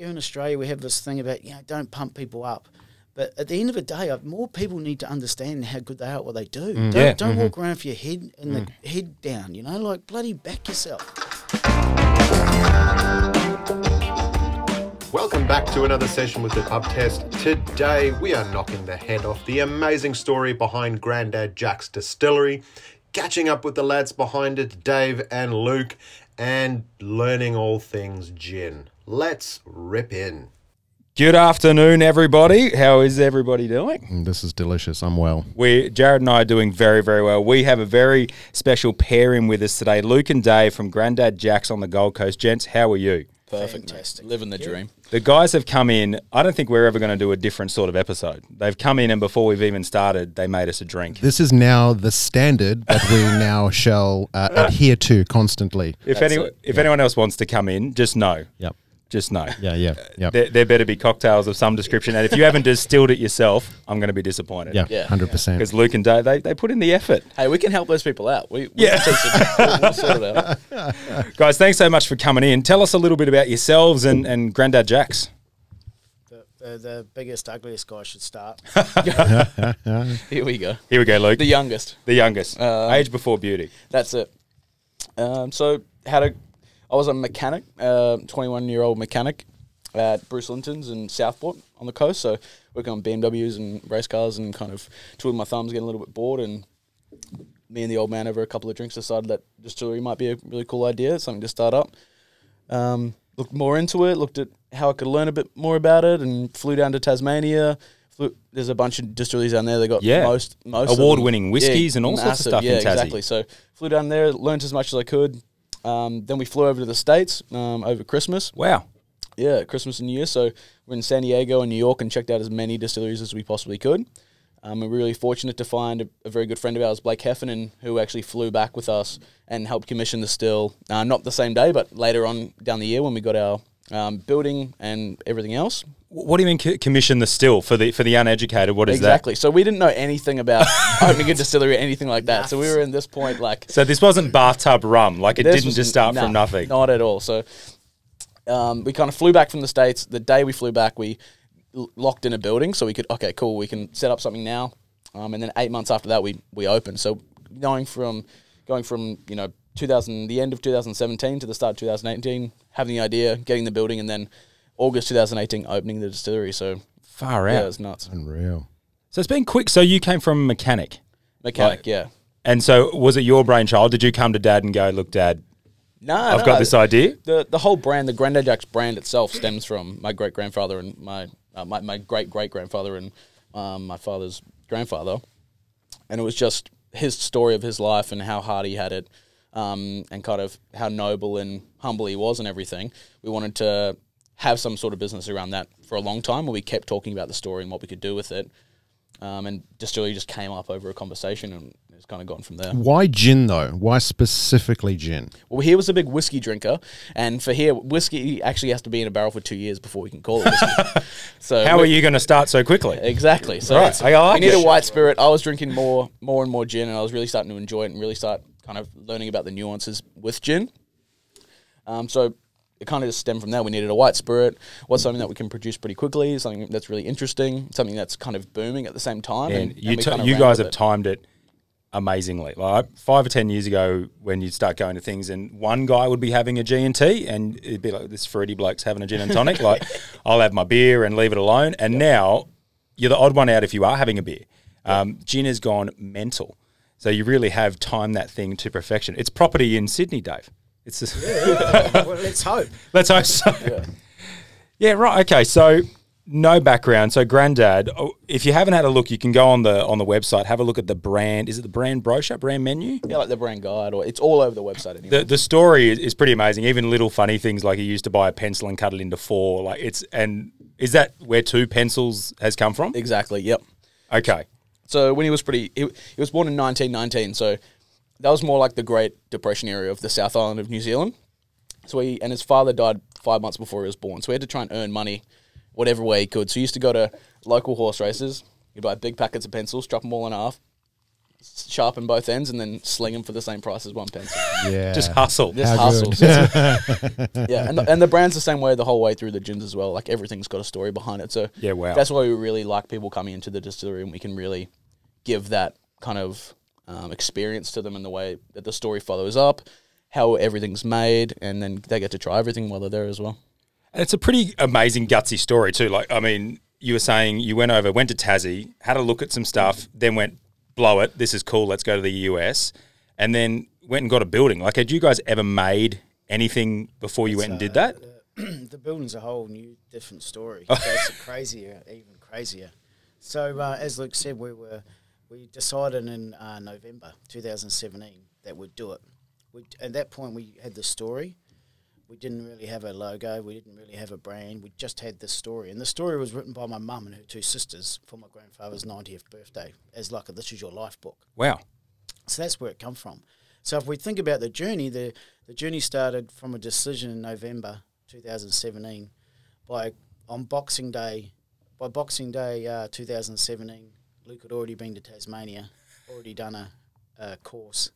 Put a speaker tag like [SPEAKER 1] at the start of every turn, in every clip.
[SPEAKER 1] here in Australia, we have this thing about you know don't pump people up. But at the end of the day, uh, more people need to understand how good they are at what they do. Mm. Don't,
[SPEAKER 2] Yeah.
[SPEAKER 1] don't mm-hmm. walk around with your head and the mm. head down. You know, like bloody back yourself.
[SPEAKER 3] Welcome back to another session with the pub test. Today we are knocking the head off the amazing story behind Grandad Jack's distillery, catching up with the lads behind it, Dave and Luke, and learning all things gin. Let's rip in.
[SPEAKER 2] Good afternoon, everybody. How is everybody doing?
[SPEAKER 4] Mm, This is delicious. I'm well.
[SPEAKER 2] We Jared and I are doing very, very well. We have a very special pairing with us today. Luke and Dave from Grandad Jack's on the Gold Coast. Gents, how are you?
[SPEAKER 5] Perfect.
[SPEAKER 1] Fantastic.
[SPEAKER 5] Living the dream.
[SPEAKER 2] The guys have come in. I don't think we're ever going to do a different sort of episode. They've come in, and before we've even started, they made us a drink.
[SPEAKER 4] This is now the standard that we now shall uh, adhere to constantly.
[SPEAKER 2] If
[SPEAKER 5] That's
[SPEAKER 2] any,
[SPEAKER 5] it.
[SPEAKER 2] if anyone else wants to come in, just know.
[SPEAKER 4] Yep.
[SPEAKER 2] Just know.
[SPEAKER 4] Yeah, yeah, yeah.
[SPEAKER 2] There, there better be cocktails of some description. And if you haven't distilled it yourself, I'm going to be disappointed.
[SPEAKER 4] Yeah,
[SPEAKER 5] Yeah.
[SPEAKER 4] 100%.
[SPEAKER 2] Because Luke and Dave, they, they put in the effort.
[SPEAKER 5] Hey, we can help those people out. We, we
[SPEAKER 2] Yeah.
[SPEAKER 5] can teach them. We'll, we'll sort it out.
[SPEAKER 2] Guys, thanks so much for coming in. Tell us a little bit about yourselves and, and Grandad Jack's.
[SPEAKER 1] The, the, the biggest, ugliest guy should start.
[SPEAKER 5] Here we go.
[SPEAKER 2] Here we go, Luke.
[SPEAKER 5] The youngest.
[SPEAKER 2] The youngest.
[SPEAKER 5] Um,
[SPEAKER 2] Age before beauty.
[SPEAKER 5] That's it. Um, so, had a, I was a mechanic, uh, 21 year old mechanic at Bruce Lynton's in Southport on the coast. So, working on BMWs and race cars and kind of twiddling my thumbs, getting a little bit bored. And me and the old man, over a couple of drinks, decided that distillery might be a really cool idea, something to start up. Um, looked more into it, looked at how I could learn a bit more about it, and flew down to Tasmania. Flew, there's a bunch of distilleries down there. They got
[SPEAKER 2] Yeah.
[SPEAKER 5] most most.
[SPEAKER 2] Award-winning whiskies and all sorts of stuff in
[SPEAKER 5] Yeah, exactly. So flew down there, learned as much as I could. Um, then we flew over to the states um, over Christmas.
[SPEAKER 2] Wow.
[SPEAKER 5] Yeah, Christmas and New Year. So we're in San Diego and New York and checked out as many distilleries as we possibly could. Um, we're really fortunate to find a, a very good friend of ours, Blake Heffernan, who actually flew back with us and helped commission the still. Uh, not the same day, but later on down the year when we got our um, building and everything else.
[SPEAKER 2] What do you mean co- commission the still for the for the uneducated? What is that?
[SPEAKER 5] exactly. So we didn't know anything about opening a distillery or anything like that. So we were in this point like
[SPEAKER 2] that? So this wasn't bathtub rum. Like it
[SPEAKER 5] This
[SPEAKER 2] didn't
[SPEAKER 5] was-
[SPEAKER 2] just start
[SPEAKER 5] nah,
[SPEAKER 2] from nothing.
[SPEAKER 5] Not at all. So um, we kind of flew back from the states. The day we flew back, we l- locked in a building, so we could okay, cool. We can set up something now. Um, and then eight months after that, we we opened. So going from going from you know 2000, the end of 2017 to the start of 2018, having the idea, getting the building, and then August 2018 opening the distillery. So
[SPEAKER 2] Far
[SPEAKER 5] yeah,
[SPEAKER 2] out.
[SPEAKER 5] it was nuts.
[SPEAKER 4] Unreal.
[SPEAKER 2] So it's been quick. So you came from a mechanic,
[SPEAKER 5] Mechanic,
[SPEAKER 2] Right.
[SPEAKER 5] yeah.
[SPEAKER 2] and so was it your brainchild? Did you come to Dad and go, "Look, Dad,
[SPEAKER 5] No,
[SPEAKER 2] I've
[SPEAKER 5] no,
[SPEAKER 2] got this idea"?
[SPEAKER 5] the the whole brand, the Grandad Jack's brand itself, stems from my great grandfather and my uh, my, my great great grandfather and um, my father's grandfather, and it was just his story of his life and how hard he had it, um, and kind of how noble and humble he was and everything. We wanted to have some sort of business around that for a long time, where we kept talking about the story and what we could do with it. Um, and distillery just came up over a conversation, and it's kind of gone from there.
[SPEAKER 4] Why gin, though? Why specifically gin?
[SPEAKER 5] Well, he was a big whiskey drinker, and for here, whiskey actually has to be in a barrel for two years before we can call it whiskey. so
[SPEAKER 2] How are you going to start so quickly?
[SPEAKER 5] Exactly. So
[SPEAKER 2] Right. I like
[SPEAKER 5] we need
[SPEAKER 2] it.
[SPEAKER 5] a white spirit. I was drinking more, more and more gin, and I was really starting to enjoy it and really start kind of learning about the nuances with gin. Um, so it kind of just stemmed from there. We needed a white spirit. What's something that we can produce pretty quickly? Something that's really interesting. Something that's kind of booming at the same time.
[SPEAKER 2] And you,
[SPEAKER 5] we
[SPEAKER 2] t-
[SPEAKER 5] kind of
[SPEAKER 2] you guys have
[SPEAKER 5] it.
[SPEAKER 2] timed it amazingly. Like five or ten years ago, when you'd start going to things, and one guy would be having a G and T, and it'd be like this fruity bloke's having a gin and tonic. like I'll have my beer and leave it alone. And now you're the odd one out if you are having a beer. Um, gin has gone mental. So you really have timed that thing to perfection. It's property in Sydney, Dave. It's just,
[SPEAKER 1] well, let's hope.
[SPEAKER 2] let's hope so. Yeah. right. Okay. So no background. So granddad, oh, if you haven't had a look, you can go on the on the website, have a look at the brand. Is it the brand brochure, brand menu?
[SPEAKER 5] Yeah, like the brand guide, or it's all over the website anyway.
[SPEAKER 2] The the story is, is pretty amazing. Even little funny things like he used to buy a pencil and cut it into four. Like it's and is that where two pencils has come from?
[SPEAKER 5] exactly. Yep.
[SPEAKER 2] Okay.
[SPEAKER 5] So when he was pretty, he, he was born in 1919. So that was more like the Great Depression era of the South Island of New Zealand. So he and his father died five months before he was born. So he had to try and earn money, whatever way he could. So he used to go to local horse races. He'd buy big packets of pencils, drop them all in half, sharpen both ends and then sling them for the same price as one pencil.
[SPEAKER 4] Yeah.
[SPEAKER 2] Just hustle.
[SPEAKER 5] Just
[SPEAKER 4] How
[SPEAKER 5] hustle. yeah, and the, and the brand's the same way the whole way through the gins as well. Like everything's got a story behind it. So
[SPEAKER 2] Yeah, wow.
[SPEAKER 5] that's why we really like people coming into the distillery and we can really give that kind of um, experience to them in the way that the story follows up, how everything's made, and then they get to try everything while they're there as well.
[SPEAKER 2] And it's a pretty amazing, gutsy story too. Like, I mean, you were saying you went over, went to Tassie, had a look at some stuff, then went, blow it. This is cool. Let's go to the US, and then went and got a building. Like, had you guys ever made anything before you went and did that?
[SPEAKER 1] the building's a whole new different story. it's crazier, even crazier. So uh, as Luke said, we were we decided in uh, November 2017 that we'd do it. We, at that point, we had the story. We didn't really have a logo. We didn't really have a brand. We just had this story, and the story was written by my mum and her two sisters for my grandfather's 90th birthday, as like a "This Is Your Life" book.
[SPEAKER 2] Wow.
[SPEAKER 1] So that's where it come from. So if we think about the journey, the the journey started from a decision in November 2017. By on Boxing Day, by Boxing Day uh, 2017, Luke had already been to Tasmania, already done a, a course,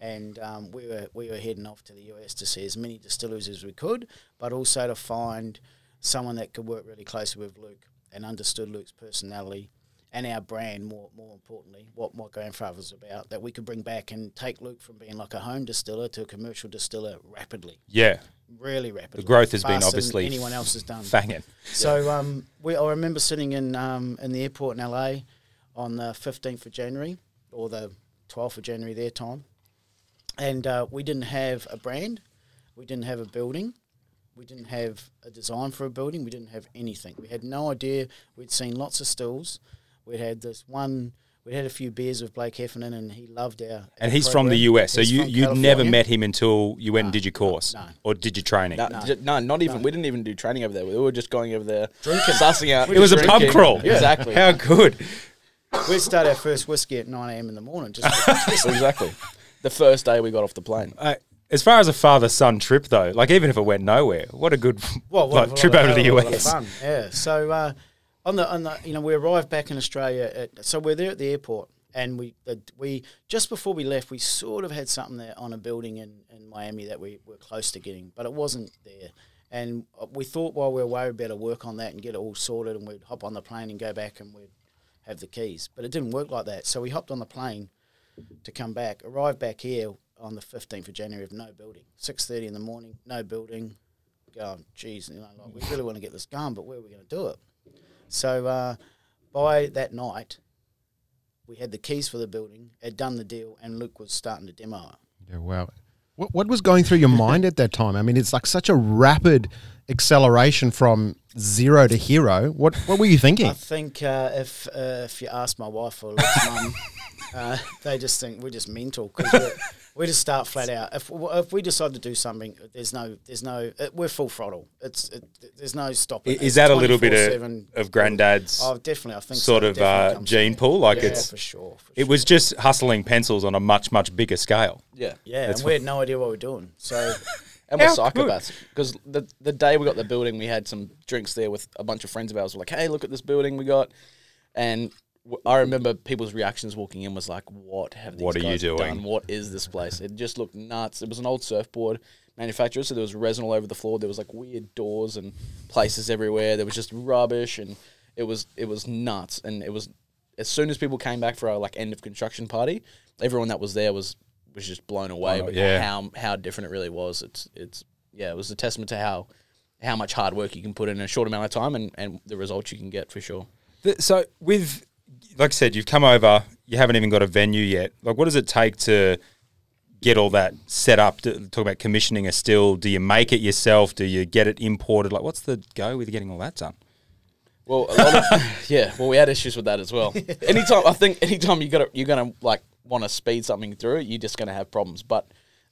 [SPEAKER 1] and um, we were we were heading off to the US to see as many distillers as we could, but also to find someone that could work really closely with Luke and understood Luke's personality and our brand more more importantly, what my grandfather was about, that we could bring back and take Luke from being like a home distiller to a commercial distiller rapidly,
[SPEAKER 2] Yeah.
[SPEAKER 1] really rapidly.
[SPEAKER 2] The growth has been obviously
[SPEAKER 1] anyone else has done.
[SPEAKER 2] Banging.
[SPEAKER 1] So um, we, I remember sitting in um, in the airport in LA on the fifteenth of January or the twelfth of January their time, and uh, we didn't have a brand, we didn't have a building, we didn't have a design for a building, we didn't have anything. We had no idea. We'd seen lots of stills. We had this one. We had a few beers with Blake Heffernan, and he loved our. our
[SPEAKER 2] And he's from the
[SPEAKER 1] program.
[SPEAKER 2] US, so you you'd never met him until you went and did your course,
[SPEAKER 1] no.
[SPEAKER 2] or did your training.
[SPEAKER 5] No, j- no, not even. We didn't even do training over there. We were just going over there,
[SPEAKER 1] Drinking.
[SPEAKER 5] sussing out.
[SPEAKER 2] It was a pub
[SPEAKER 5] drinking.
[SPEAKER 2] crawl.
[SPEAKER 5] Exactly.
[SPEAKER 2] How good.
[SPEAKER 1] We'd start our first whiskey at nine a.m. in the morning. Just
[SPEAKER 5] exactly. The first day we got off the plane.
[SPEAKER 2] Uh, as far as a father son trip though, like even if it went nowhere, what a good
[SPEAKER 1] Well,
[SPEAKER 2] like,
[SPEAKER 1] what a
[SPEAKER 2] trip
[SPEAKER 1] lot
[SPEAKER 2] over to the
[SPEAKER 1] hell of a lot of
[SPEAKER 2] US.
[SPEAKER 1] fun, Yeah. So uh, on the on the you know we arrived back in Australia. At, so we're there at the airport, and we uh, we just before we left, we sort of had something there on a building in, in Miami that we were close to getting, but it wasn't there. And uh, we thought while we were away, we'd better work on that and get it all sorted, and we'd hop on the plane and go back, and we'd have the keys. But it didn't work like that. So we hopped on the plane to come back, arrived back here on the 15th of January of no building. 6.30 in the morning, no building. Going, geez, you know, like, we really want to get this going, but where are we going to do it? So uh, by that night, we had the keys for the building, had done the deal, and Luke was starting to demo it.
[SPEAKER 4] Yeah, wow. What, what was going through your mind at that time? I mean, it's like such a rapid acceleration from zero to hero. What what were you thinking?
[SPEAKER 1] I think uh, if uh, if you ask my wife or Luke's mum, uh, they just think we're just mental because we just start flat out. If if we decide to do something, there's no there's no it, we're full throttle. It's it, there's no stopping.
[SPEAKER 2] Is that a little bit of, of granddad's
[SPEAKER 1] Oh, definitely. I think
[SPEAKER 2] sort
[SPEAKER 1] so.
[SPEAKER 2] of uh, gene pool? Like
[SPEAKER 1] yeah,
[SPEAKER 2] it's
[SPEAKER 1] for sure. For
[SPEAKER 2] it
[SPEAKER 1] sure.
[SPEAKER 2] was just hustling pencils on a much much bigger scale.
[SPEAKER 5] Yeah.
[SPEAKER 1] Yeah,
[SPEAKER 2] That's
[SPEAKER 1] and we had no idea what we were doing. So
[SPEAKER 5] And we're
[SPEAKER 2] How
[SPEAKER 5] psychopaths. Because the the day we got the building, we had some drinks there with a bunch of friends of ours. We're like, hey, look at this building we got. And w- I remember people's reactions walking in was like, what have these
[SPEAKER 2] What are you
[SPEAKER 5] guys
[SPEAKER 2] doing?
[SPEAKER 5] done? What is this place? It just looked nuts. It was an old surfboard manufacturer, so there was resin all over the floor. There was like weird doors and places everywhere. There was just rubbish, and it was it was nuts. And it was as soon as people came back for our like end of construction party, everyone that was there was was just blown away
[SPEAKER 2] Oh,
[SPEAKER 5] with
[SPEAKER 2] yeah.
[SPEAKER 5] how how different it really was. It's it's yeah, it was a testament to how how much hard work you can put in a short amount of time and, and the results you can get for sure.
[SPEAKER 2] Th- So with like I said, you've come over, you haven't even got a venue yet. Like what does it take to get all that set up? To, talk about commissioning a still. Do you make it yourself? Do you get it imported? Like what's the go with getting all that done?
[SPEAKER 5] Well, a lot of, yeah. Well, we had issues with that as well. anytime I think anytime you got to you're gonna like want to speed something through, you're just gonna have problems. But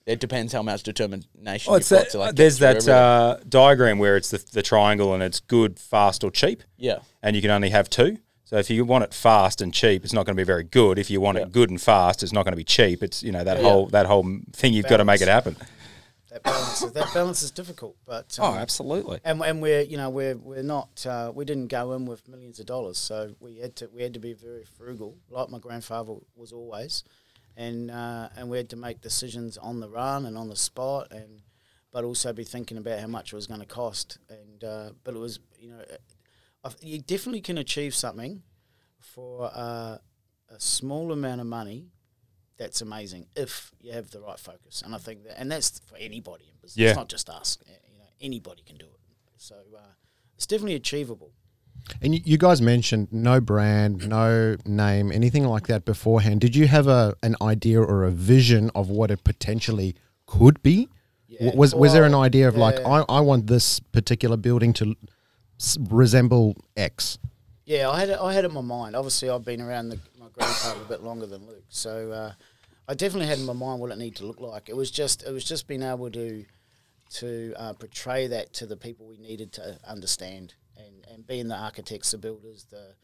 [SPEAKER 5] it depends how much determination
[SPEAKER 2] Oh,
[SPEAKER 5] you've got
[SPEAKER 2] that,
[SPEAKER 5] to like.
[SPEAKER 2] there's that uh, diagram where it's the, the triangle and it's good, fast, or cheap,
[SPEAKER 5] yeah.
[SPEAKER 2] and you can only have two. So if you want it fast and cheap, it's not going to be very good. If you want it good and fast, it's not going to be cheap. It's you know that
[SPEAKER 5] Yeah.
[SPEAKER 2] whole that whole thing you've got to make it happen.
[SPEAKER 1] that balance is, that balance is difficult, but
[SPEAKER 2] Oh,
[SPEAKER 1] um,
[SPEAKER 2] absolutely.
[SPEAKER 1] and and we're you know we're we're not uh, we didn't go in with millions of dollars, so we had to we had to be very frugal, like my grandfather was always, and uh, and we had to make decisions on the run and on the spot, and but also be thinking about how much it was going to cost, and uh, but it was you know you definitely can achieve something for uh, a small amount of money. That's amazing if you have the right focus, and I think that, and that's for anybody in business.
[SPEAKER 2] Yeah.
[SPEAKER 1] It's not just us. You know, anybody can do it. So uh, it's definitely achievable.
[SPEAKER 4] And you, guys mentioned no brand, no name, anything like that beforehand. Did you have a an idea or a vision of what it potentially could be?
[SPEAKER 1] Yeah.
[SPEAKER 4] Was was there an idea of like. I, I want this particular building to resemble X?
[SPEAKER 1] Yeah, I had it, I had it in my mind. Obviously, I've been around the, my grandfather a bit longer than Luke, so uh, I definitely had in my mind what it needed to look like. It was just it was just being able to to uh, portray that to the people we needed to understand, and, and being the architects, the builders, the,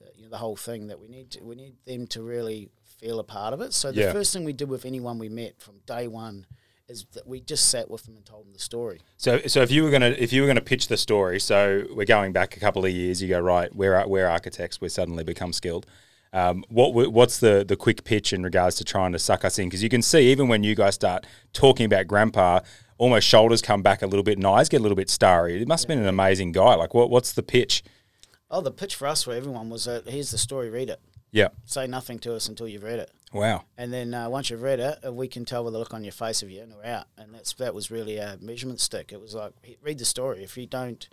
[SPEAKER 1] the you know the whole thing that we need to, we need them to really feel a part of it. So the
[SPEAKER 2] Yeah.
[SPEAKER 1] first thing we did with anyone we met from day one is that we just sat with them and told them the story.
[SPEAKER 2] So, so if you were gonna if you were gonna pitch the story, so we're going back a couple of years. You go right, we're we're architects. We suddenly become skilled. Um, what what's the the quick pitch in regards to trying to suck us in? Because you can see even when you guys start talking about Grandpa, almost shoulders come back a little bit and eyes get a little bit starry. It must have been an amazing guy. Like what what's the pitch?
[SPEAKER 1] Oh, the pitch for us for everyone was that here's the story, read it.
[SPEAKER 2] Yeah.
[SPEAKER 1] Say nothing to us until you've read it.
[SPEAKER 2] Wow.
[SPEAKER 1] And then uh, once you've read it, uh, we can tell by the look on your face if you're in or out. And that's that was really a measurement stick. It was like read the story. If you don't,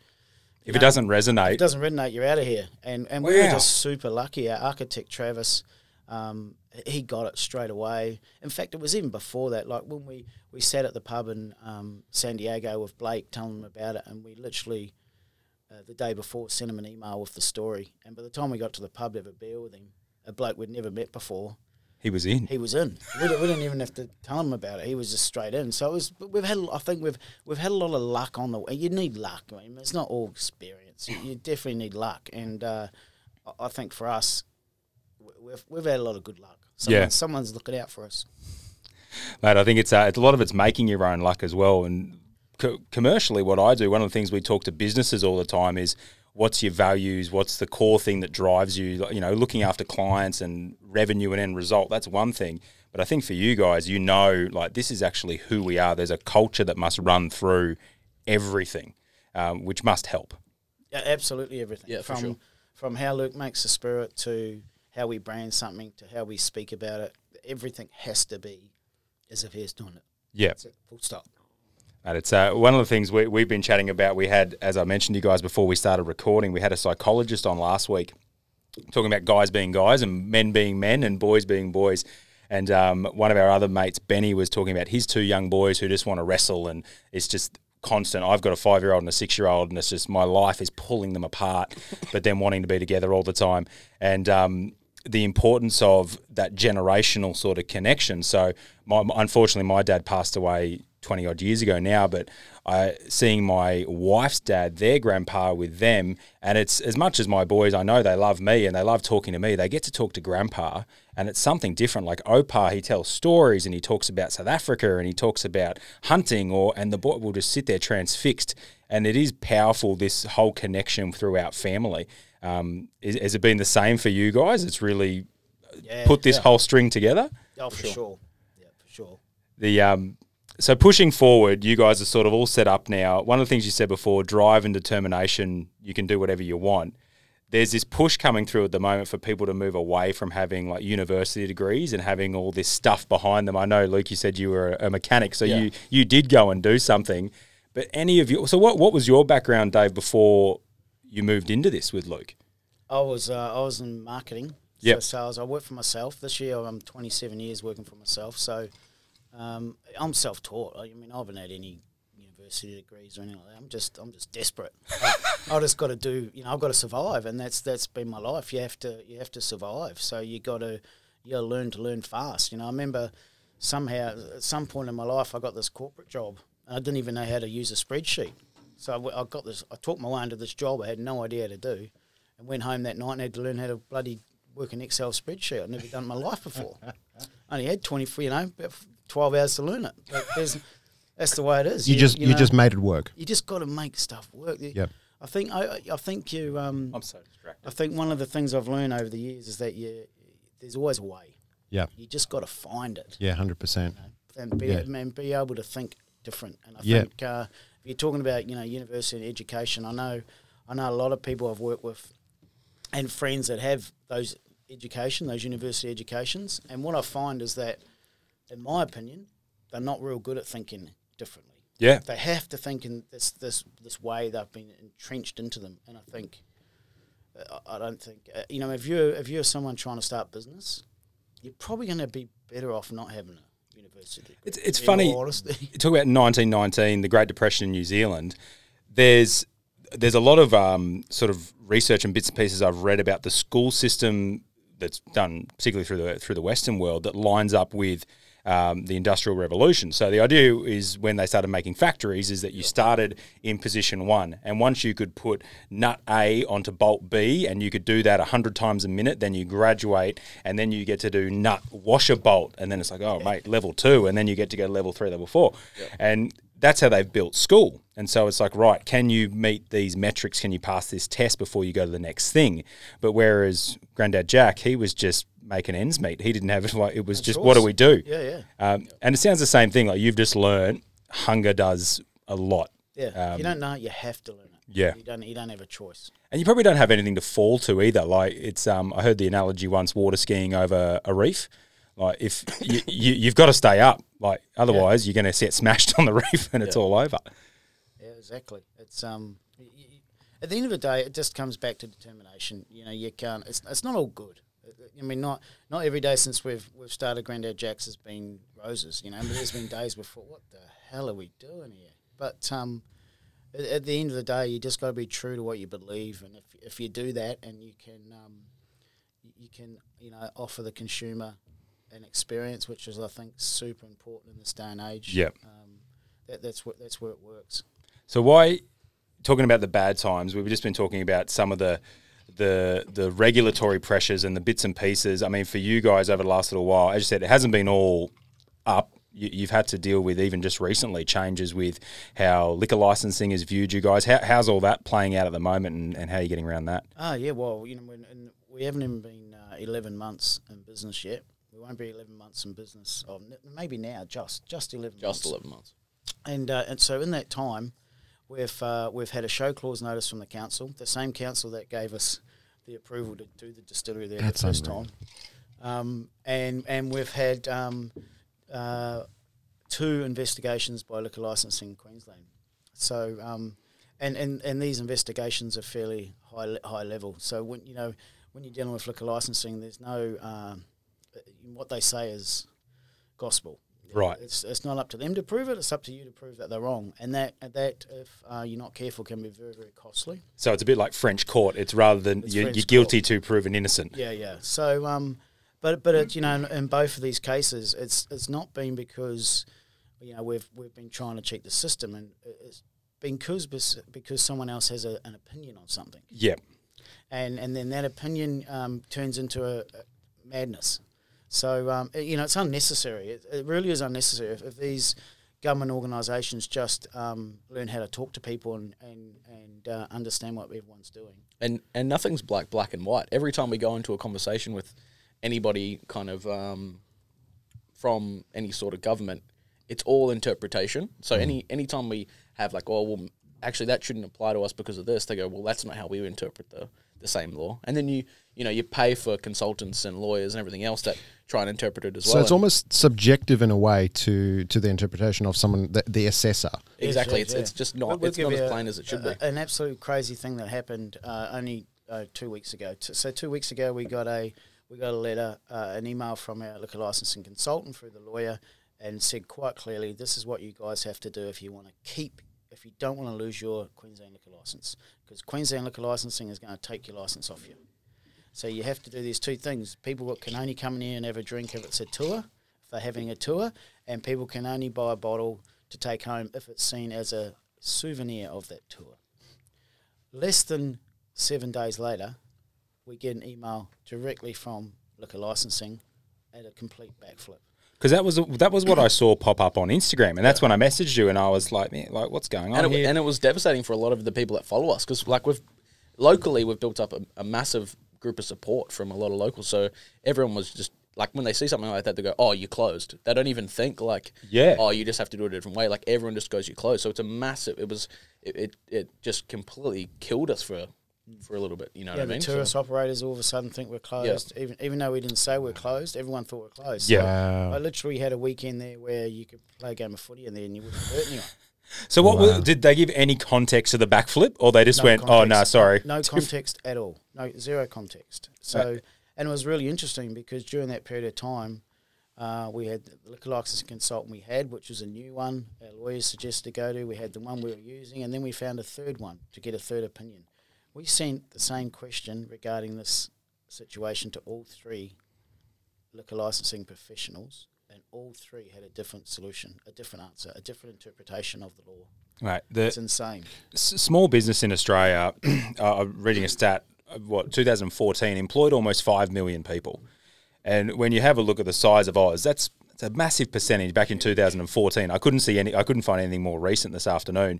[SPEAKER 2] If it doesn't resonate, if
[SPEAKER 1] it doesn't resonate, you're out of here. And and we were just super lucky. Our architect Travis, um, he got it straight away. In fact, it was even before that. Like when we we sat at the pub in um, San Diego with Blake, telling him about it, and we literally. Uh, the day before, sent him an email with the story, and by the time we got to the pub to have a beer with him, a bloke we'd never met before,
[SPEAKER 2] he was in.
[SPEAKER 1] he was in. We, didn't- we didn't even have to tell him about it. He was just straight in. So it was. We've had. I think we've we've had a lot of luck on the. way. You need luck. I mean, it's not all experience. You, you definitely need luck. And uh, I- think for us, we- we've we've had a lot of good luck. Someone,
[SPEAKER 2] Yeah.
[SPEAKER 1] Someone's looking out for us.
[SPEAKER 2] Mate, I think it's, uh, it's a lot of it's making your own luck as well. And co- commercially, what I do, one of the things we talk to businesses all the time is what's your values, what's the core thing that drives you. You know, looking after clients and revenue and end result. That's one thing. But I think for you guys, you know, like this is actually who we are. There's a culture that must run through everything, um, which must help.
[SPEAKER 1] Yeah, absolutely everything.
[SPEAKER 5] Yeah,
[SPEAKER 1] from
[SPEAKER 5] sure.
[SPEAKER 1] from how Luke makes the spirit to how we brand something to how we speak about it. Everything has to be as if he's doing it.
[SPEAKER 2] Yeah.
[SPEAKER 1] That's it. Full stop.
[SPEAKER 2] And it's uh, one of the things we, we've been chatting about. We had, as I mentioned to you guys before we started recording, we had a psychologist on last week talking about guys being guys and men being men and boys being boys. And um, one of our other mates, Benny, was talking about his two young boys who just want to wrestle, and it's just constant. I've got a five year old and a six year old, and it's just my life is pulling them apart, but them wanting to be together all the time. And um, the importance of that generational sort of connection. So, my, unfortunately, my dad passed away 20 odd years ago now, but I seeing my wife's dad, their grandpa with them, and it's as much as my boys, I know they love me and they love talking to me, they get to talk to grandpa, and it's something different. Like Opa, he tells stories and he talks about South Africa and he talks about hunting, or and the boy will just sit there transfixed, and it is powerful this whole connection throughout family. Um, is, has it been the same for you guys? It's really
[SPEAKER 1] Yeah.
[SPEAKER 2] put this whole string together.
[SPEAKER 1] Oh, for sure. Yeah, for sure.
[SPEAKER 2] The um, so pushing forward, you guys are sort of all set up now. One of the things you said before, drive and determination, you can do whatever you want. There's this push coming through at the moment for people to move away from having like university degrees and having all this stuff behind them. I know, Luke, you said you were a mechanic, so
[SPEAKER 5] Yeah.
[SPEAKER 2] you you did go and do something. But any of you, so what what was your background, Dave, before you moved into this with Luke?
[SPEAKER 1] I was uh, I was in marketing,
[SPEAKER 2] Yep.
[SPEAKER 1] so sales. I work for myself. This year I'm 27 years working for myself, so um, I'm self-taught. I mean, I haven't had any university degrees or anything like that. I'm just I'm just desperate. I, I just got to do. You know, I've got to survive, and that's that's been my life. You have to you have to survive. So you got to you got to learn to learn fast. You know, I remember somehow at some point in my life I got this corporate job. I didn't even know how to use a spreadsheet. So I got this. I talked my way into this job. I had no idea how to do, and went home that night and had to learn how to bloody work an Excel spreadsheet. I'd never done it in my life before. I only had twenty, you know, twelve hours to learn it. But there's, That's the way it is.
[SPEAKER 4] You, just you,
[SPEAKER 1] know,
[SPEAKER 4] just made it work.
[SPEAKER 1] you just got to make stuff work. You-
[SPEAKER 4] Yep.
[SPEAKER 1] I think I, I- I think you. Um,
[SPEAKER 2] I'm so distracted.
[SPEAKER 1] I think one of the things I've learned over the years is that you, there's always a way.
[SPEAKER 4] Yeah.
[SPEAKER 1] You just got to find it
[SPEAKER 4] Yeah, hundred percent.
[SPEAKER 1] and be
[SPEAKER 4] Yeah.
[SPEAKER 1] and be able to think different. And I
[SPEAKER 4] Yeah.
[SPEAKER 1] think uh, if you're talking about you know university and education, I know I know a lot of people I've worked with and friends that have those education, those university educations, and what I find is that, in my opinion, they're not real good at thinking differently.
[SPEAKER 2] Yeah.
[SPEAKER 1] They have to think in this this this way. They've been entrenched into them, and I think. uh, I I don't think uh, you know if you're if you're someone trying to start business, you're probably going to be better off not having a university.
[SPEAKER 2] It's, it's funny. You talk about 1919, the Great Depression in New Zealand. There's there's a lot of um, sort of research and bits and pieces I've read about the school system that's done, particularly through the through the Western world, that lines up with um, the Industrial Revolution. So the idea is when they started making factories, is that you started in position one, and once you could put nut A onto bolt B, and you could do that hundred times a minute, then you graduate, and then you get to do nut washer bolt, and then it's like, oh mate, level two, and then you get to go to level three, level four, and that's how they've built school. And so it's like, right, can you meet these metrics? Can you pass this test before you go to the next thing? But whereas Granddad Jack, he was just making ends meet. He didn't have it like it was just what do we do?
[SPEAKER 1] Yeah, yeah.
[SPEAKER 2] Um, and it sounds the same thing. Like you've just learned, hunger does a lot.
[SPEAKER 1] Yeah, if you
[SPEAKER 2] Um,
[SPEAKER 1] don't know, it, you have to learn it.
[SPEAKER 2] Yeah.
[SPEAKER 1] you don't. You don't have a choice.
[SPEAKER 2] And you probably don't have anything to fall to either. Like it's, um, I heard the analogy once: water skiing over a reef. Like if you, you you've got to stay up, like otherwise you're going to get smashed on the reef and it's all over.
[SPEAKER 1] Yeah, exactly. It's um. y- y- At the end of the day, it just comes back to determination. You know, you can't. It's, it's not all good. I mean, not not every day since we've we've started Grandad Jacks has been roses. You know, but there's been days before. What the hell are we doing here? But um, at, at the end of the day, you just got to be true to what you believe, and if if you do that, and you can um, you can you know offer the consumer an experience, which is I think super important in this day and age.
[SPEAKER 2] Yep.
[SPEAKER 1] Um, that, that's what that's where it works.
[SPEAKER 2] So why talking about the bad times? We've just been talking about some of the the the regulatory pressures and the bits and pieces. I mean, for you guys over the last little while, as you said, it hasn't been all up. You, you've had to deal with even just recently changes with how liquor licensing is viewed. You guys, how, how's all that playing out at the moment, and, and how are you getting around that?
[SPEAKER 1] Ah, yeah. Well, you know, when, we haven't even been uh, eleven months in business yet. We won't be eleven months in business. N- maybe now, just just eleven.
[SPEAKER 5] Just
[SPEAKER 1] months.
[SPEAKER 5] 11 months.
[SPEAKER 1] And uh, and so in that time, we've uh, we've had a show cause notice from the council, the same council that gave us the approval to do the distillery there
[SPEAKER 4] That's
[SPEAKER 1] the first
[SPEAKER 4] unreal.
[SPEAKER 1] time. Um, and and we've had um, uh, two investigations by liquor licensing Queensland. So um, and, and and these investigations are fairly high high level. So when you know when you're dealing with liquor licensing, there's no um, what they say is gospel.
[SPEAKER 2] Right.
[SPEAKER 1] It's, it's not up to them to prove it. It's up to you to prove that they're wrong, and that that if uh, you're not careful can be very very costly.
[SPEAKER 2] So it's a bit like French court. It's rather than
[SPEAKER 1] It's
[SPEAKER 2] you're, you're guilty to proven innocent.
[SPEAKER 1] Yeah, yeah. So, um, but but it, you know, in, in both of these cases, it's it's not been because you know we've we've been trying to cheat the system, and it's been because because someone else has a, an opinion on something,
[SPEAKER 2] Yeah.
[SPEAKER 1] and and then that opinion um, turns into a, a madness. So um, it- you know, it's unnecessary. It, it really is unnecessary. If, if these government organisations just um, learn how to talk to people and and and uh, understand what everyone's doing.
[SPEAKER 5] and and nothing's black black and white. Every time we go into a conversation with anybody, kind of um, from any sort of government, it's all interpretation. So any any time we have like, oh well, actually that shouldn't apply to us because of this, they go, well, that's not how we interpret the the same law. And then you you know you pay for consultants and lawyers and everything else that try and interpret it as
[SPEAKER 4] So
[SPEAKER 5] well.
[SPEAKER 4] So it's
[SPEAKER 5] And
[SPEAKER 4] almost subjective in a way to to the interpretation of someone, the, the assessor.
[SPEAKER 5] exactly.
[SPEAKER 1] Yes,
[SPEAKER 5] It's
[SPEAKER 1] yeah.
[SPEAKER 5] it's just
[SPEAKER 1] We'll-
[SPEAKER 5] not
[SPEAKER 1] we'll
[SPEAKER 5] it's not
[SPEAKER 1] you
[SPEAKER 5] as
[SPEAKER 1] a-
[SPEAKER 5] plain as it should
[SPEAKER 1] a-
[SPEAKER 5] be.
[SPEAKER 1] An absolute crazy thing that happened uh, only uh, two weeks ago. So two weeks ago, we got a we got a letter, uh, an email from our liquor licensing consultant through the lawyer, and said quite clearly, this is what you guys have to do if you want to keep. If you don't want to lose your Queensland liquor license, because Queensland liquor licensing is going to take your license off you. So you have to do these two things. People can only come in here and have a drink if it's a tour, if they're having a tour, and people can only buy a bottle to take home if it's seen as a souvenir of that tour. Less than seven days later, we get an email directly from liquor licensing at a complete backflip.
[SPEAKER 2] because that was that was what I saw pop up on Instagram, and that's when I messaged you, and I was like, man, like what's going on
[SPEAKER 5] and it,
[SPEAKER 2] here?
[SPEAKER 5] and it was devastating for a lot of the people that follow us because like we've locally we've built up a, a massive group of support from a lot of locals so everyone was just like when they see something like that they go oh you closed they don't even think like
[SPEAKER 2] Yeah.
[SPEAKER 5] oh you just have to do it a different way like everyone just goes you closed so it's a massive it was it, it, it just completely killed us for for a little bit you know
[SPEAKER 1] Yeah,
[SPEAKER 5] what I
[SPEAKER 1] the
[SPEAKER 5] mean So-
[SPEAKER 1] tourist operators all of a sudden think we're closed. Even even though we didn't say we're closed, everyone thought we're closed.
[SPEAKER 2] Yeah.
[SPEAKER 4] Wow.
[SPEAKER 1] I literally had a weekend there where you could play a game of footy in there and you wouldn't hurt anyone.
[SPEAKER 2] So what wa- did they give any context to the backflip, or they just
[SPEAKER 1] No
[SPEAKER 2] went, oh no,
[SPEAKER 1] context.
[SPEAKER 2] sorry,
[SPEAKER 1] No context at all. No zero context. So, and it was really interesting because during that period of time, uh, we had the liquor license consultant we had, which was a new one. Our lawyers suggested to go to. We had the one we were using, and then we found a third one to get a third opinion. We sent the same question regarding this situation to all three liquor licensing professionals, and all three had a different solution, a different answer, a different interpretation of the law.
[SPEAKER 2] right, the,
[SPEAKER 1] It's insane.
[SPEAKER 2] S- small business in Australia, uh, I'm reading a stat, what 2014 employed almost five million people, and when you have a look at the size of Oz, that's that's a massive percentage. Back in 2014, I couldn't see any, I couldn't find anything more recent this afternoon,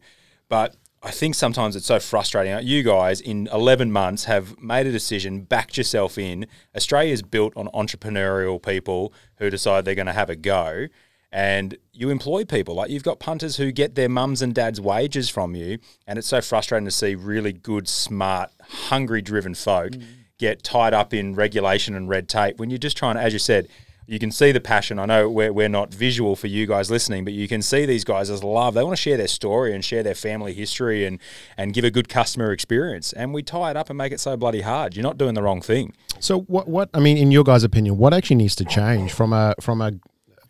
[SPEAKER 2] but I think sometimes it's so frustrating. You guys in 11 months have made a decision, backed yourself in. Australia's built on entrepreneurial people who decide they're going to have a go and you employ people like you've got punters who get their mums and dads wages from you and it's so frustrating to see really good smart hungry driven folk mm. get tied up in regulation and red tape when you're just trying to as you said you can see the passion i know we're, we're not visual for you guys listening but you can see these guys as love they want to share their story and share their family history and and give a good customer experience and we tie it up and make it so bloody hard you're not doing the wrong thing
[SPEAKER 4] So what? What I mean, in your guys' opinion, what actually needs to change from a from a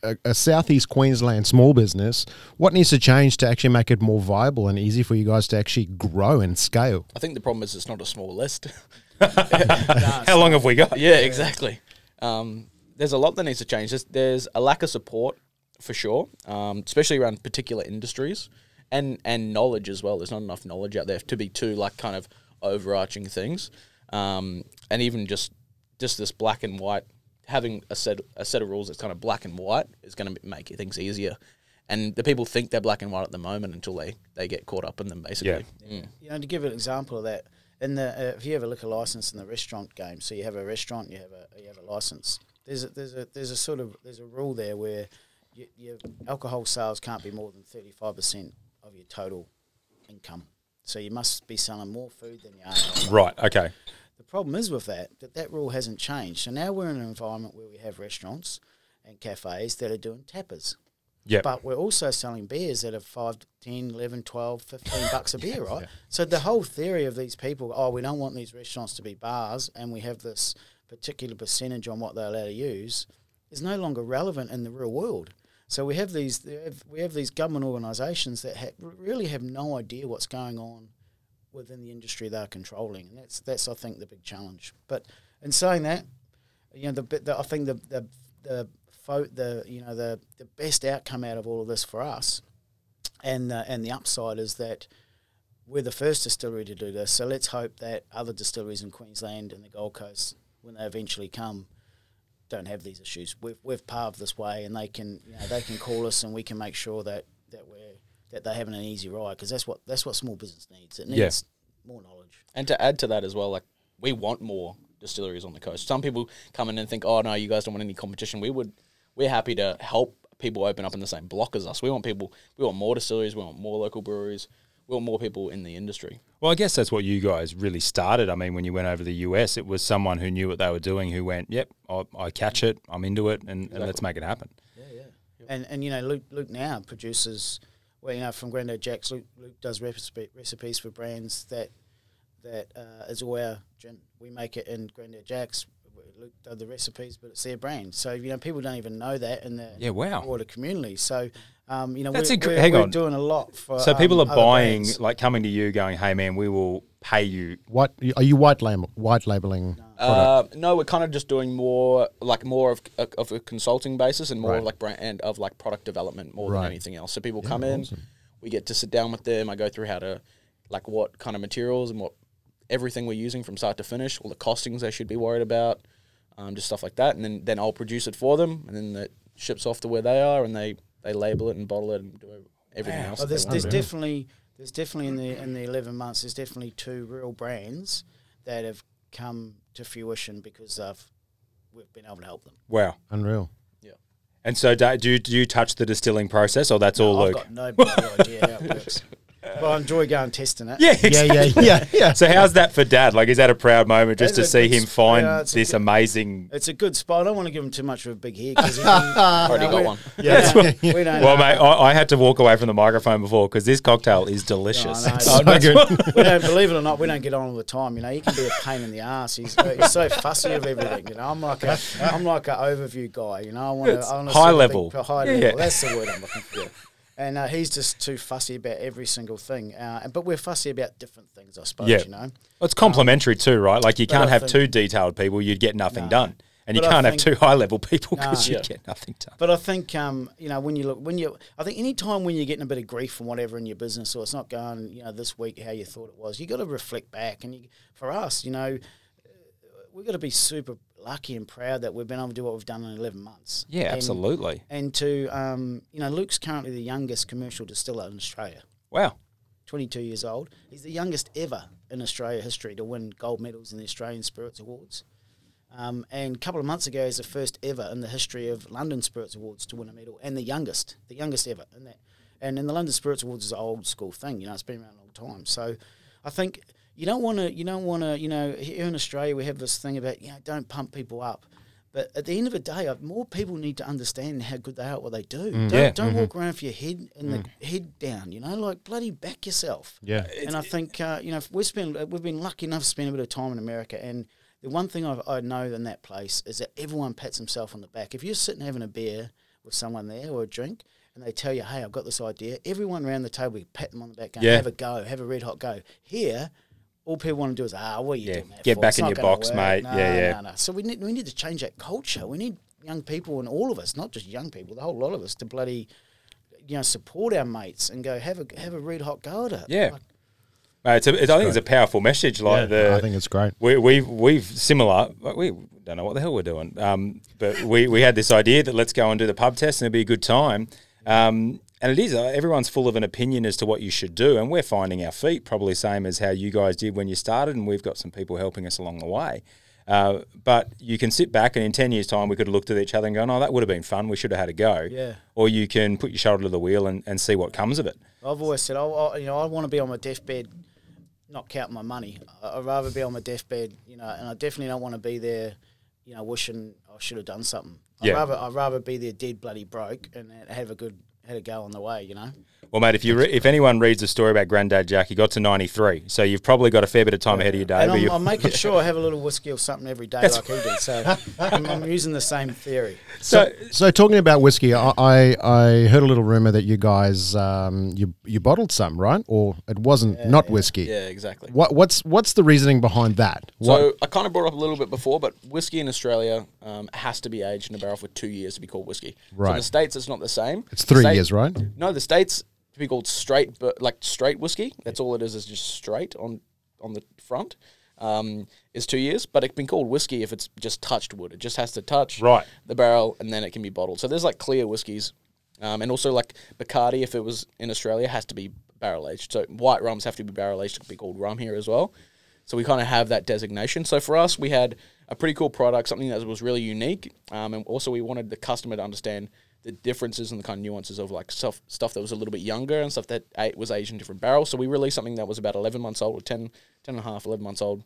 [SPEAKER 4] a, a southeast Queensland small business? What needs to change to actually make it more viable and easy for you guys to actually grow and scale?
[SPEAKER 5] I think the problem is it's not a small list
[SPEAKER 2] how long have we got
[SPEAKER 5] yeah, exactly. Um, there's a lot that needs to change. There's, there's a lack of support for sure, um, especially around particular industries and and knowledge as well. There's not enough knowledge out there to be two like kind of overarching things, um, and even just just this black and white having a set a set of rules that's kind of black and white is going to make things easier. And the people think they're black and white at the moment until they, they get caught up in them, basically. Mm.
[SPEAKER 1] You know, to give an example of that, in the uh, if you have a liquor license in the restaurant game, so you have a restaurant, you have a you have a license. There's a, there's a there's a sort of there's a rule there where you, your alcohol sales can't be more than thirty five percent of your total income. So you must be selling more food than you are.
[SPEAKER 2] right okay
[SPEAKER 1] The problem is with that that that rule hasn't changed. So now we're in an environment where we have restaurants and cafes that are doing tapas.
[SPEAKER 2] yeah
[SPEAKER 1] But we're also selling beers that are 5, 10, 11, 12, 15 bucks a beer, right? So the whole theory of these people, oh, we don't want these restaurants to be bars and we have this particular percentage on what they're allowed to use, is no longer relevant in the real world. So we have these we have these government organisations that ha- really have no idea what's going on within the industry they're controlling, and that's that's I think the big challenge. But in saying that, you know, the, the I think the the the the you know the the best outcome out of all of this for us, and the, and the upside is that we're the first distillery to do this. So let's hope that other distilleries in Queensland and the Gold Coast, when they eventually come, don't have these issues. We've we've paved this way, and they can you know they can call us, and we can make sure that that we're that they're having an easy ride because that's what that's what small business needs. It
[SPEAKER 2] Yeah.
[SPEAKER 1] needs more knowledge.
[SPEAKER 5] And to add to that as well, like we want more distilleries on the coast. Some people come in and think, "Oh no, you guys don't want any competition." We would, we're happy to help people open up in the same block as us. We want people, we want more distilleries, we want more local breweries, we want more people in the industry.
[SPEAKER 2] Well, I guess that's what you guys really started. I mean, when you went over to the US, it was someone who knew what they were doing who went, "Yep, I, I catch it, I'm into it, and, and let's make it happen." Yeah, yeah.
[SPEAKER 1] And and you know Luke Luke now produces well you know from Grandad Jack's Luke, Luke does recipe, recipes for brands that that uh, is all our gin. We make it in Grandad Jack's. Luke does the recipes, but it's their brand. So you know people don't even know that in the
[SPEAKER 2] Yeah, wow.
[SPEAKER 1] broader community. So um, you know
[SPEAKER 2] That's
[SPEAKER 1] we're,
[SPEAKER 2] incre-
[SPEAKER 1] we're,
[SPEAKER 2] hang
[SPEAKER 1] we're
[SPEAKER 2] on.
[SPEAKER 1] doing a lot for.
[SPEAKER 2] So people
[SPEAKER 1] um,
[SPEAKER 2] are buying,
[SPEAKER 1] brands.
[SPEAKER 2] like coming to you, going, "Hey, man, we will pay you."
[SPEAKER 4] What are you white label white labeling?
[SPEAKER 5] Uh, no, we're kind of just doing more like more of of a consulting basis and more
[SPEAKER 4] Right.
[SPEAKER 5] of like brand and of like product development more
[SPEAKER 4] Right.
[SPEAKER 5] than anything else. So people come in, we get to sit down with them. I go through how to like what kind of materials and what everything we're using from start to finish, all the costings they should be worried about, um, just stuff like that. And then then I'll produce it for them, and then it ships off to where they are, and they they label it and bottle it and do everything else.
[SPEAKER 1] Well, there's, there's
[SPEAKER 5] want
[SPEAKER 1] definitely there's definitely in the in the eleven months there's definitely two real brands that have come to fruition because of we've been able to help them.
[SPEAKER 2] Wow.
[SPEAKER 4] Unreal. Yeah.
[SPEAKER 2] And so, do do you, do you touch the distilling process, or that's all
[SPEAKER 1] I've
[SPEAKER 2] Luke?
[SPEAKER 1] got no idea how it works, but I enjoy going testing it.
[SPEAKER 2] Yeah,
[SPEAKER 4] Yeah, yeah, yeah, yeah.
[SPEAKER 2] So, how's that for Dad? Like, is that a proud moment just
[SPEAKER 1] It's
[SPEAKER 2] to see him find
[SPEAKER 1] yeah,
[SPEAKER 2] this
[SPEAKER 1] good-
[SPEAKER 2] amazing?
[SPEAKER 1] It's a good spot. I don't want to give him too much of a big head because he's
[SPEAKER 5] Already got one.
[SPEAKER 1] Yeah, we don't.
[SPEAKER 2] Well,
[SPEAKER 1] uh,
[SPEAKER 2] mate, I, I had to walk away from the microphone before because this cocktail is delicious.
[SPEAKER 1] I know.
[SPEAKER 2] So
[SPEAKER 1] So we don't believe it or not, we don't get on all the time. You know, he can be a pain in the ass. He's, he's so fussy of everything. You know, I'm like a I'm like an overview guy. You know, I want to I wanna
[SPEAKER 2] high level.
[SPEAKER 1] big- high
[SPEAKER 2] Yeah.
[SPEAKER 1] level. That's the word I'm looking for. And uh, he's just too fussy about every single thing. Uh, but we're fussy about different things, I suppose.
[SPEAKER 2] Yeah.
[SPEAKER 1] You know,
[SPEAKER 2] Well, it's complementary too, right? Like you can't have
[SPEAKER 1] think-
[SPEAKER 2] two detailed people; you'd get nothing
[SPEAKER 1] No.
[SPEAKER 2] done, and you
[SPEAKER 1] But I
[SPEAKER 2] can't have
[SPEAKER 1] think-
[SPEAKER 2] two high level people
[SPEAKER 1] Nah.
[SPEAKER 2] because you
[SPEAKER 5] Yeah.
[SPEAKER 2] get nothing done.
[SPEAKER 1] But I think um, you know when you look when you I think any time when you're getting a bit of grief from whatever in your business or it's not going you know this week how you thought it was, you got to reflect back. And you, for us, you know, we've got to be super lucky and proud that we've been able to do what we've done in 11 months.
[SPEAKER 2] Yeah,
[SPEAKER 1] And-
[SPEAKER 2] absolutely.
[SPEAKER 1] And to um, you know, Luke's currently the youngest commercial distiller in Australia.
[SPEAKER 2] Wow.
[SPEAKER 1] 22 years old. He's the youngest ever in Australia history to win gold medals in the Australian Spirits Awards. Um, and a couple of months ago, he's the first ever in the history of London Spirits Awards to win a medal, and the youngest, the youngest ever in that. And in the London Spirits Awards is an old school thing, you know, it's been around a long time. So I think you don't want to, you don't want to, you know, here in Australia we have this thing about, you know, don't pump people up. But at the end of the day, uh, more people need to understand how good they are at what they do. Don't,
[SPEAKER 2] Yeah.
[SPEAKER 1] don't walk around with your head and the head down. You know, like bloody back yourself.
[SPEAKER 4] Yeah.
[SPEAKER 1] And I think uh, you know we spend we've been lucky enough to spend a bit of time in America, and the one thing I've, I know in that place is that everyone pats himself on the back. If you're sitting having a beer with someone there or a drink, and they tell you, "Hey, I've got this idea," everyone around the table you pat them on the back, going,
[SPEAKER 2] Yeah.
[SPEAKER 1] "Have a go, have a red hot go." Here. All people want to do is, ah, what are you
[SPEAKER 2] Yeah,
[SPEAKER 1] doing that
[SPEAKER 2] get
[SPEAKER 1] for?
[SPEAKER 2] back
[SPEAKER 1] It's
[SPEAKER 2] in your box,
[SPEAKER 1] work."
[SPEAKER 2] mate.
[SPEAKER 1] No,
[SPEAKER 2] Yeah, yeah.
[SPEAKER 1] no, no. So we need we need to change that culture. We need young people and all of us, not just young people, the whole lot of us, to bloody, you know, support our mates and go have a have a red hot go at it.
[SPEAKER 2] Yeah.
[SPEAKER 1] Like,
[SPEAKER 2] Mate, it's a, it's, I think it's a powerful message. Like the,
[SPEAKER 4] I think it's great.
[SPEAKER 2] we, we've we've similar. like, We don't know what the hell we're doing, um, but we, we had this idea that let's go and do the pub test and it'd be a good time. Um, and it is. Uh, everyone's full of an opinion as to what you should do, and we're finding our feet probably same as how you guys did when you started, and we've got some people helping us along the way. Uh, but you can sit back and in 10 years' time, we could have looked at each other and gone, oh, that would have been fun. We should have had a go.
[SPEAKER 1] Yeah.
[SPEAKER 2] Or you can put your shoulder to the wheel and, and see what comes of it.
[SPEAKER 1] I've always said, I, I, you know, I want to be on my deathbed, not counting my money. I- I'd rather be on my deathbed, you know, and I definitely don't want to be there, you know, wishing I should have done something. I'd
[SPEAKER 2] Yeah.
[SPEAKER 1] rather I'd rather be there dead bloody broke and have a good had a go on the way, you know.
[SPEAKER 2] Well, mate, if you re- if anyone reads the story about Grandad Jack, he got to 93. So you've probably got a fair bit of time ahead of your day.
[SPEAKER 1] And
[SPEAKER 2] but
[SPEAKER 1] I'm, I'm making sure I have a little whiskey or something every day like he did. So I'm, I'm using the same theory.
[SPEAKER 2] so,
[SPEAKER 4] So talking about whiskey, I I, I heard a little rumor that you guys um, you you bottled some, right? Or it wasn't not whiskey.
[SPEAKER 5] Yeah, exactly.
[SPEAKER 4] What what's what's the reasoning behind that? What,
[SPEAKER 5] So I kind of brought up a little bit before, but whiskey in Australia um, has to be aged in a barrel for two years to be called whiskey. So in
[SPEAKER 4] Right.
[SPEAKER 5] the states, it's not the same.
[SPEAKER 4] it's three
[SPEAKER 5] State-
[SPEAKER 4] years, right?
[SPEAKER 5] No, the states to be called straight, but like straight whiskey. That's all it is. Is just straight on on the front. Um, is two years, but it can be called whiskey if it's just touched wood. It just has to touch
[SPEAKER 2] Right.
[SPEAKER 5] the barrel, and then it can be bottled. So there's like clear whiskies, um, and also like Bacardi, if it was in Australia, has to be barrel aged. So white rums have to be barrel aged to be called rum here as well. So we kind of have that designation. So for us, we had a pretty cool product, something that was really unique, um, and also we wanted the customer to understand the differences and the kind of nuances of like stuff stuff that was a little bit younger and stuff that was aged in different barrels. So we released something that was about 11 months old or 10, 10 and a half, 11 months old.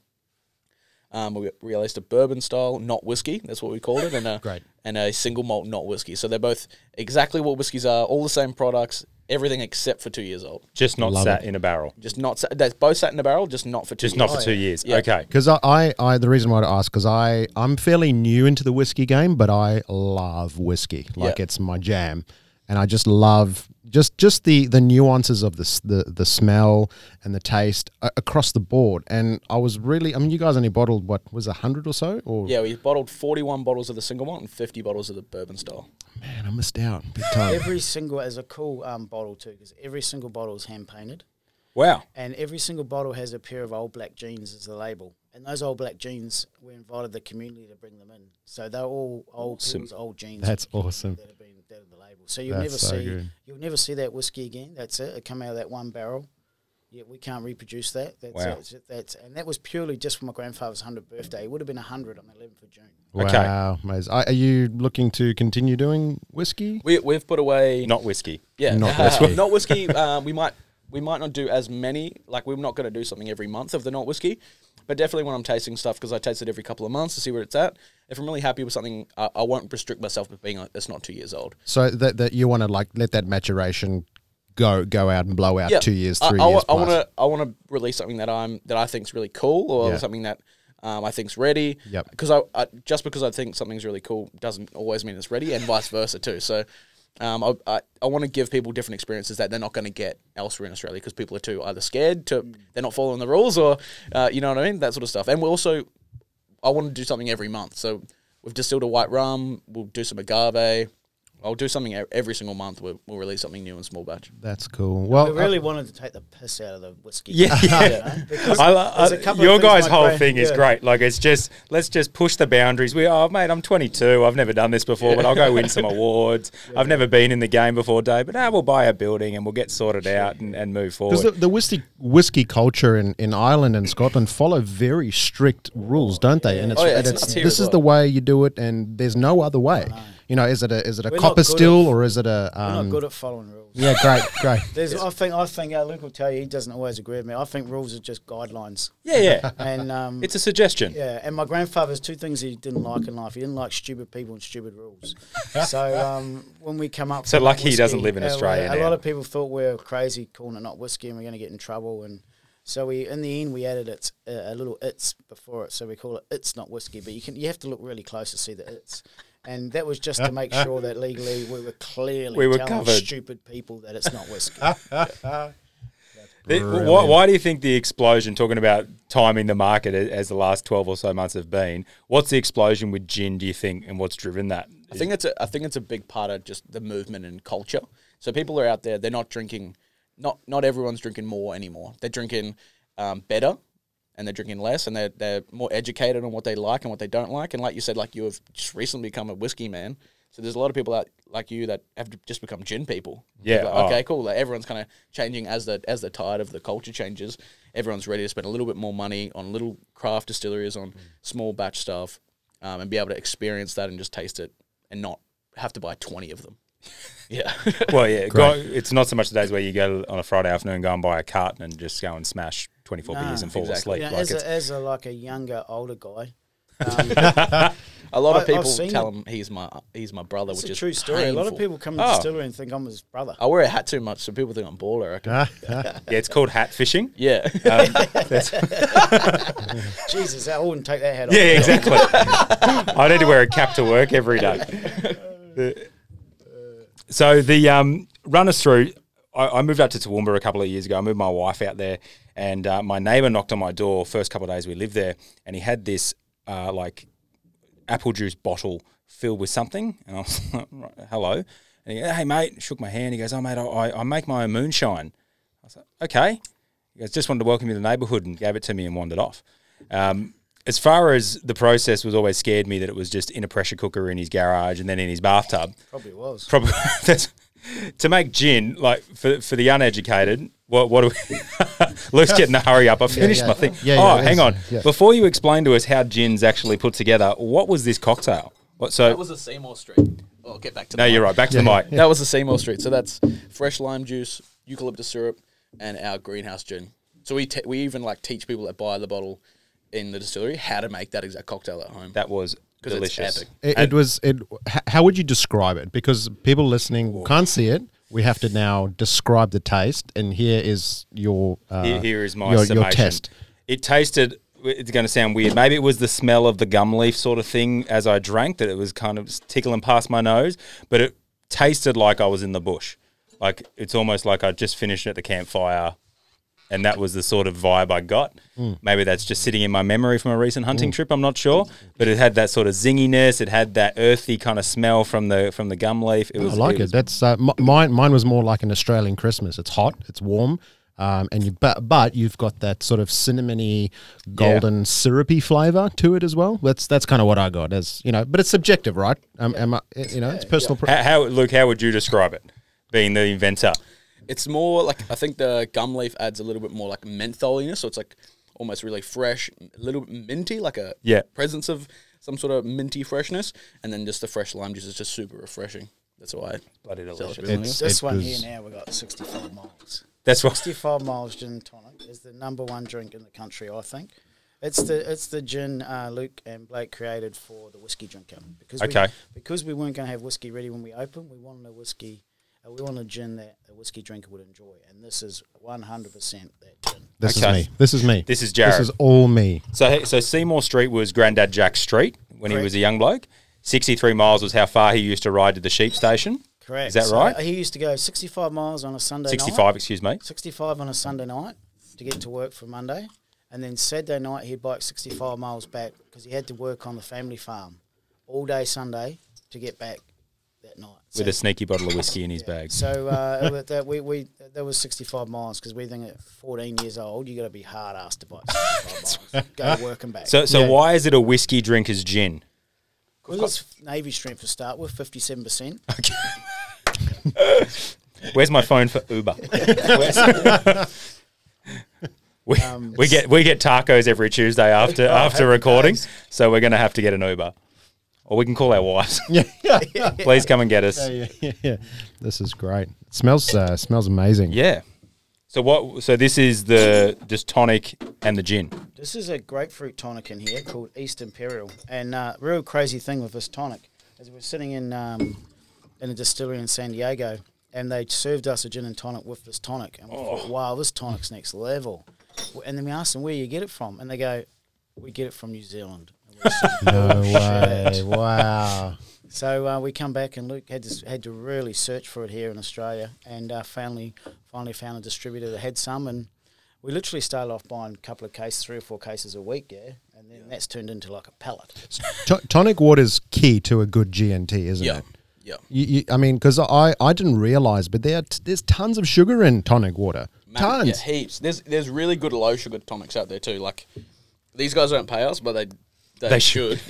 [SPEAKER 5] Um, we released a bourbon style, not whiskey. That's what we called it, and a and a single malt, not whiskey. So they're both exactly what whiskeys are, all the same products, everything except for two years old.
[SPEAKER 2] just not
[SPEAKER 4] Love
[SPEAKER 2] sat
[SPEAKER 4] it.
[SPEAKER 2] in a barrel.
[SPEAKER 5] Just not sat, that's both sat in a barrel, just not for two.
[SPEAKER 2] Just
[SPEAKER 5] years.
[SPEAKER 2] not for two years.
[SPEAKER 5] Yeah.
[SPEAKER 2] Okay.
[SPEAKER 4] Because I, I, I, the reason why I ask, because I, I'm fairly new into the whiskey game, but I love whiskey. Like
[SPEAKER 5] Yeah.
[SPEAKER 4] it's my jam, and I just love just just the the nuances of the the the smell and the taste a- across the board. And I was really, I mean, you guys only bottled what was a hundred or so, or
[SPEAKER 5] Yeah, we bottled 41 bottles of the single malt and 50 bottles of the bourbon style.
[SPEAKER 4] man, I missed out big time.
[SPEAKER 1] Every single is a cool um, bottle too, because every single bottle is hand painted.
[SPEAKER 2] Wow.
[SPEAKER 1] and every single bottle has a pair of old black jeans as the label. And those old black jeans, we invited the community to bring them in. So they're all old
[SPEAKER 2] Awesome.
[SPEAKER 1] old jeans.
[SPEAKER 4] That's awesome.
[SPEAKER 1] That have been that are the label. So you'll
[SPEAKER 4] That's
[SPEAKER 1] never
[SPEAKER 4] so
[SPEAKER 1] see
[SPEAKER 4] good.
[SPEAKER 1] you'll never see that whiskey again. That's it. It come out of that one barrel. Yeah, we can't reproduce that. That's
[SPEAKER 2] Wow.
[SPEAKER 1] it. That's and that was purely just for my grandfather's hundredth birthday. It would have been hundred on the eleventh of June.
[SPEAKER 2] Okay.
[SPEAKER 4] Wow, amazing. Are are you looking to continue doing whiskey?
[SPEAKER 5] We we've put away
[SPEAKER 2] Not whiskey.
[SPEAKER 5] Yeah,
[SPEAKER 4] Not
[SPEAKER 5] uh,
[SPEAKER 4] whiskey.
[SPEAKER 5] not whiskey. Uh, we might we might not do as many. Like we're not going to do something every month of the not whiskey, but definitely when I'm tasting stuff because I taste it every couple of months to see where it's at. If I'm really happy with something, I, I won't restrict myself with being like it's not two years old.
[SPEAKER 4] So that that you want to like let that maturation go go out and blow out
[SPEAKER 5] Yeah,
[SPEAKER 4] two years, three
[SPEAKER 5] I,
[SPEAKER 4] years.
[SPEAKER 5] I want to I want to release something that I'm that I think's really cool or
[SPEAKER 4] Yeah.
[SPEAKER 5] something that um, I think's ready.
[SPEAKER 4] Yep.
[SPEAKER 5] Because I, I just because I think something's really cool doesn't always mean it's ready, and vice versa too. So. Um, I, I, I want to give people different experiences that they're not going to get elsewhere in Australia because people are too either scared to they're not following the rules or uh, you know what I mean that sort of stuff. And we also I want to do something every month. So we've distilled a white rum. We'll do some agave. I'll do something e- every single month. We'll, we'll release something new in small batch.
[SPEAKER 4] That's cool. Well,
[SPEAKER 1] We really wanted to take the piss out of the whiskey.
[SPEAKER 2] Yeah,
[SPEAKER 1] You
[SPEAKER 2] yeah.
[SPEAKER 1] know, because
[SPEAKER 2] I, lo-
[SPEAKER 1] there's a
[SPEAKER 2] I-
[SPEAKER 1] couple of
[SPEAKER 2] your guys' whole
[SPEAKER 1] grand-
[SPEAKER 2] thing is
[SPEAKER 1] yeah.
[SPEAKER 2] great. Like it's just let's just push the boundaries. We oh mate, I'm 22. I've never done this before, but I'll go win some awards. I've never been in the game before, Dave. But ah, we'll buy a building and we'll get sorted out and, and move forward.
[SPEAKER 4] Because the, the whiskey whiskey culture in, in Ireland and Scotland follow very strict rules, don't they? And it's,
[SPEAKER 5] Oh, yeah,
[SPEAKER 4] and
[SPEAKER 5] it's
[SPEAKER 4] it's this is the way you do it, and there's no other way. You know, is it a is it a
[SPEAKER 1] We're not
[SPEAKER 4] copper
[SPEAKER 1] good
[SPEAKER 4] still
[SPEAKER 1] at-
[SPEAKER 4] or is it a?
[SPEAKER 1] We're
[SPEAKER 4] Um,
[SPEAKER 1] not good at following rules.
[SPEAKER 4] yeah, great, great.
[SPEAKER 1] There's, I think, I think, uh, Luke will tell you, he doesn't always agree with me. I think rules are just guidelines.
[SPEAKER 2] yeah, yeah.
[SPEAKER 1] And um,
[SPEAKER 2] It's a suggestion.
[SPEAKER 1] yeah, and my grandfather's two things he didn't like in life. He didn't like stupid people and stupid rules. so um, when we come up,
[SPEAKER 2] So
[SPEAKER 1] for
[SPEAKER 2] lucky he
[SPEAKER 1] whiskey,
[SPEAKER 2] doesn't live in
[SPEAKER 1] uh,
[SPEAKER 2] Australia
[SPEAKER 1] A
[SPEAKER 2] now.
[SPEAKER 1] lot of people thought we were crazy calling it not whiskey, and we're going to get in trouble. And so we, in the end, we added it uh, a little "it's" before it, so we call it "it's not whiskey." But you can you have to look really close to see the "it's." And that was just to make sure that legally we were clearly
[SPEAKER 2] We were
[SPEAKER 1] telling
[SPEAKER 2] covered.
[SPEAKER 1] stupid people that it's not whiskey.
[SPEAKER 2] The- why, why do you think the explosion, talking about timing the market as the last 12 or so months have been, what's the explosion with gin, do you think, and what's driven that?
[SPEAKER 5] I think it's a I think it's a big part of just the movement and culture. So people are out there; they're not drinking. Not not everyone's drinking more anymore. They're drinking um, better, and they're drinking less, and they're they're more educated on what they like and what they don't like. And like you said, like you have just recently become a whiskey man. So there's a lot of people out like you that have just become gin people.
[SPEAKER 2] Yeah,
[SPEAKER 5] Like,
[SPEAKER 2] oh.
[SPEAKER 5] okay, cool. Like everyone's kind of changing as the as the tide of the culture changes. Everyone's ready to spend a little bit more money on little craft distilleries, on small batch stuff, um, and be able to experience that and just taste it and not have to buy 20 of them. Yeah.
[SPEAKER 2] Well, yeah, go, it's not so much the days where you go on a Friday afternoon, go and buy a carton and just go and smash 24 beers and fall
[SPEAKER 5] exactly.
[SPEAKER 2] asleep.
[SPEAKER 1] You know,
[SPEAKER 2] like
[SPEAKER 1] as, a, as a like a younger, older guy,
[SPEAKER 5] a lot of people tell
[SPEAKER 1] it.
[SPEAKER 5] him he's my he's my brother,
[SPEAKER 1] it's
[SPEAKER 5] which
[SPEAKER 1] a
[SPEAKER 5] is
[SPEAKER 1] true story. A lot of people come to
[SPEAKER 2] Oh.
[SPEAKER 1] the distillery and think I'm his brother.
[SPEAKER 5] I wear a hat too much, so people think I'm baller. I reckon.
[SPEAKER 2] yeah, it's called hat fishing.
[SPEAKER 5] yeah.
[SPEAKER 2] Um, that's-
[SPEAKER 1] Jesus, I wouldn't take that hat off.
[SPEAKER 2] yeah, exactly. I need to wear a cap to work every day. So the um, run us through. I, I moved up to Toowoomba a couple of years ago. I moved my wife out there, and uh, my neighbour knocked on my door first couple of days we lived there, and he had this uh, like apple juice bottle filled with something, and I was like, "Hello," and he goes, "Hey mate," shook my hand. He goes, "Oh mate, I, I I make my own moonshine." I was like, "Okay." He goes, "Just wanted to welcome you to the neighborhood," and gave it to me and wandered off. Um, as far as the process was always scared me that it was just in a pressure cooker in his garage and then in his bathtub.
[SPEAKER 1] Probably was.
[SPEAKER 2] Probably that's to make gin like for for the uneducated. What what do we? Luke's getting a hurry up. I finished
[SPEAKER 4] yeah.
[SPEAKER 2] my thing.
[SPEAKER 4] Yeah,
[SPEAKER 2] oh,
[SPEAKER 4] yeah,
[SPEAKER 2] hang on.
[SPEAKER 4] yeah.
[SPEAKER 2] Before you explain to us how gin's actually put together, what was this cocktail? What so?
[SPEAKER 5] That was a Seymour Street. Oh, I'll get back to
[SPEAKER 2] no,
[SPEAKER 5] the
[SPEAKER 2] you're
[SPEAKER 5] mic.
[SPEAKER 2] right. Back to the mic.
[SPEAKER 5] That was the Seymour Street. So that's fresh lime juice, eucalyptus syrup, and our greenhouse gin. So we te- we even like teach people that buy the bottle in the distillery how to make that exact cocktail at home.
[SPEAKER 2] That was
[SPEAKER 5] 'Cause it's epic.
[SPEAKER 4] It, it was. It. How would you describe it? Because people listening can't see it. We have to now describe the taste, and here is your. Uh,
[SPEAKER 2] Here, here is my
[SPEAKER 4] your, your test.
[SPEAKER 2] It tasted. It's going to sound weird. Maybe it was the smell of the gum leaf sort of thing as I drank that it was kind of tickling past my nose, but it tasted like I was in the bush. Like it's almost like I just finished at the campfire, and that was the sort of vibe I got.
[SPEAKER 4] Mm.
[SPEAKER 2] Maybe that's just sitting in my memory from a recent hunting trip. I'm not sure, but it had that sort of zinginess. It had that earthy kind of smell from the from the gum leaf. It was
[SPEAKER 4] I like it.
[SPEAKER 2] was-
[SPEAKER 4] That's uh, m- mine. Mine was more like an Australian Christmas. It's hot. It's warm. Um, and you, but but you've got that sort of cinnamony, golden, syrupy flavor to it as well. That's that's kind of what I got as you know, but it's subjective, right? Um, am I, you know, it's personal. pre-
[SPEAKER 2] How, how Luke? How would you describe it? Being the inventor,
[SPEAKER 5] It's more like I think the gum leaf adds a little bit more like mentholiness, so it's like almost really fresh, a little bit minty, like a
[SPEAKER 2] Yeah.
[SPEAKER 5] presence of some sort of minty freshness, and then just the fresh lime juice is just super refreshing. That's why.
[SPEAKER 2] bloody delicious.
[SPEAKER 4] It's-
[SPEAKER 1] This
[SPEAKER 4] it
[SPEAKER 1] one here now, we got 65 miles.
[SPEAKER 2] That's what.
[SPEAKER 1] 65 miles gin tonic is the number one drink in the country, I think. It's the it's the gin uh, Luke and Blake created for the whiskey drinker because
[SPEAKER 2] Okay.
[SPEAKER 1] we, because we weren't going to have whiskey ready when we opened. We wanted a whiskey, we want a gin that a whiskey drinker would enjoy, and this is 100 percent that gin.
[SPEAKER 4] This
[SPEAKER 2] Okay.
[SPEAKER 4] is me. This is me.
[SPEAKER 2] This is Jared.
[SPEAKER 4] This is all me.
[SPEAKER 2] So, so Seymour Street was Grandad Jack's street when he
[SPEAKER 1] Correct.
[SPEAKER 2] was a young bloke. Sixty-three miles was how far he used to ride to the sheep station.
[SPEAKER 1] Correct.
[SPEAKER 2] Is that
[SPEAKER 1] So
[SPEAKER 2] right?
[SPEAKER 1] He used to go 65 miles on a Sunday night.
[SPEAKER 2] Sixty-five, excuse me.
[SPEAKER 1] 65 on a Sunday night to get to work for Monday. And then Saturday night, he'd bike 65 miles back because he had to work on the family farm all day Sunday to get back that night.
[SPEAKER 2] With a sneaky bottle of whiskey in his bag.
[SPEAKER 1] so uh, that we, we that was 65 miles because we think at 14 years old, you got to be hard ass to bike 65 miles. Go to work and back.
[SPEAKER 2] So, so
[SPEAKER 4] Yeah.
[SPEAKER 2] why is it a whiskey drinker's gin?
[SPEAKER 1] Because it's Navy strength to start with, 57%. Okay.
[SPEAKER 2] Where's my phone for Uber? we,
[SPEAKER 1] Um,
[SPEAKER 2] we get we get tacos every Tuesday after after recording,
[SPEAKER 1] days.
[SPEAKER 2] so we're gonna have to get an Uber, or we can call our wives.
[SPEAKER 4] Yeah,
[SPEAKER 2] Please come and get us.
[SPEAKER 4] yeah, yeah, yeah. This is great. It smells uh, smells amazing.
[SPEAKER 2] Yeah. So what? So this is the just tonic and the gin.
[SPEAKER 1] This is a grapefruit tonic in here called East Imperial, and uh, real crazy thing with this tonic is we're sitting in um, in a distillery in San Diego, and they served us a gin and tonic with this tonic, and we thought, wow, this tonic's next level. And then we asked them where you get it from, and they go, we get it from New Zealand. And
[SPEAKER 4] No way. Wow.
[SPEAKER 1] so uh, we come back, and Luke had to had to really search for it here in Australia, and uh, finally finally found a distributor that had some, and we literally started off buying a couple of cases, three or four cases a week, yeah, and then that's turned into like a pallet.
[SPEAKER 4] To- tonic water's key to a good GNT, isn't
[SPEAKER 5] Yeah.
[SPEAKER 4] it?
[SPEAKER 5] Yeah.
[SPEAKER 4] You, you, I mean, because I, I didn't realize, but there t- there's tons of sugar in tonic water.
[SPEAKER 5] Man,
[SPEAKER 4] tons.
[SPEAKER 5] Yeah, heaps. There's there's really good low sugar tonics out there too. Like these guys don't pay us, but they they,
[SPEAKER 2] They
[SPEAKER 5] should.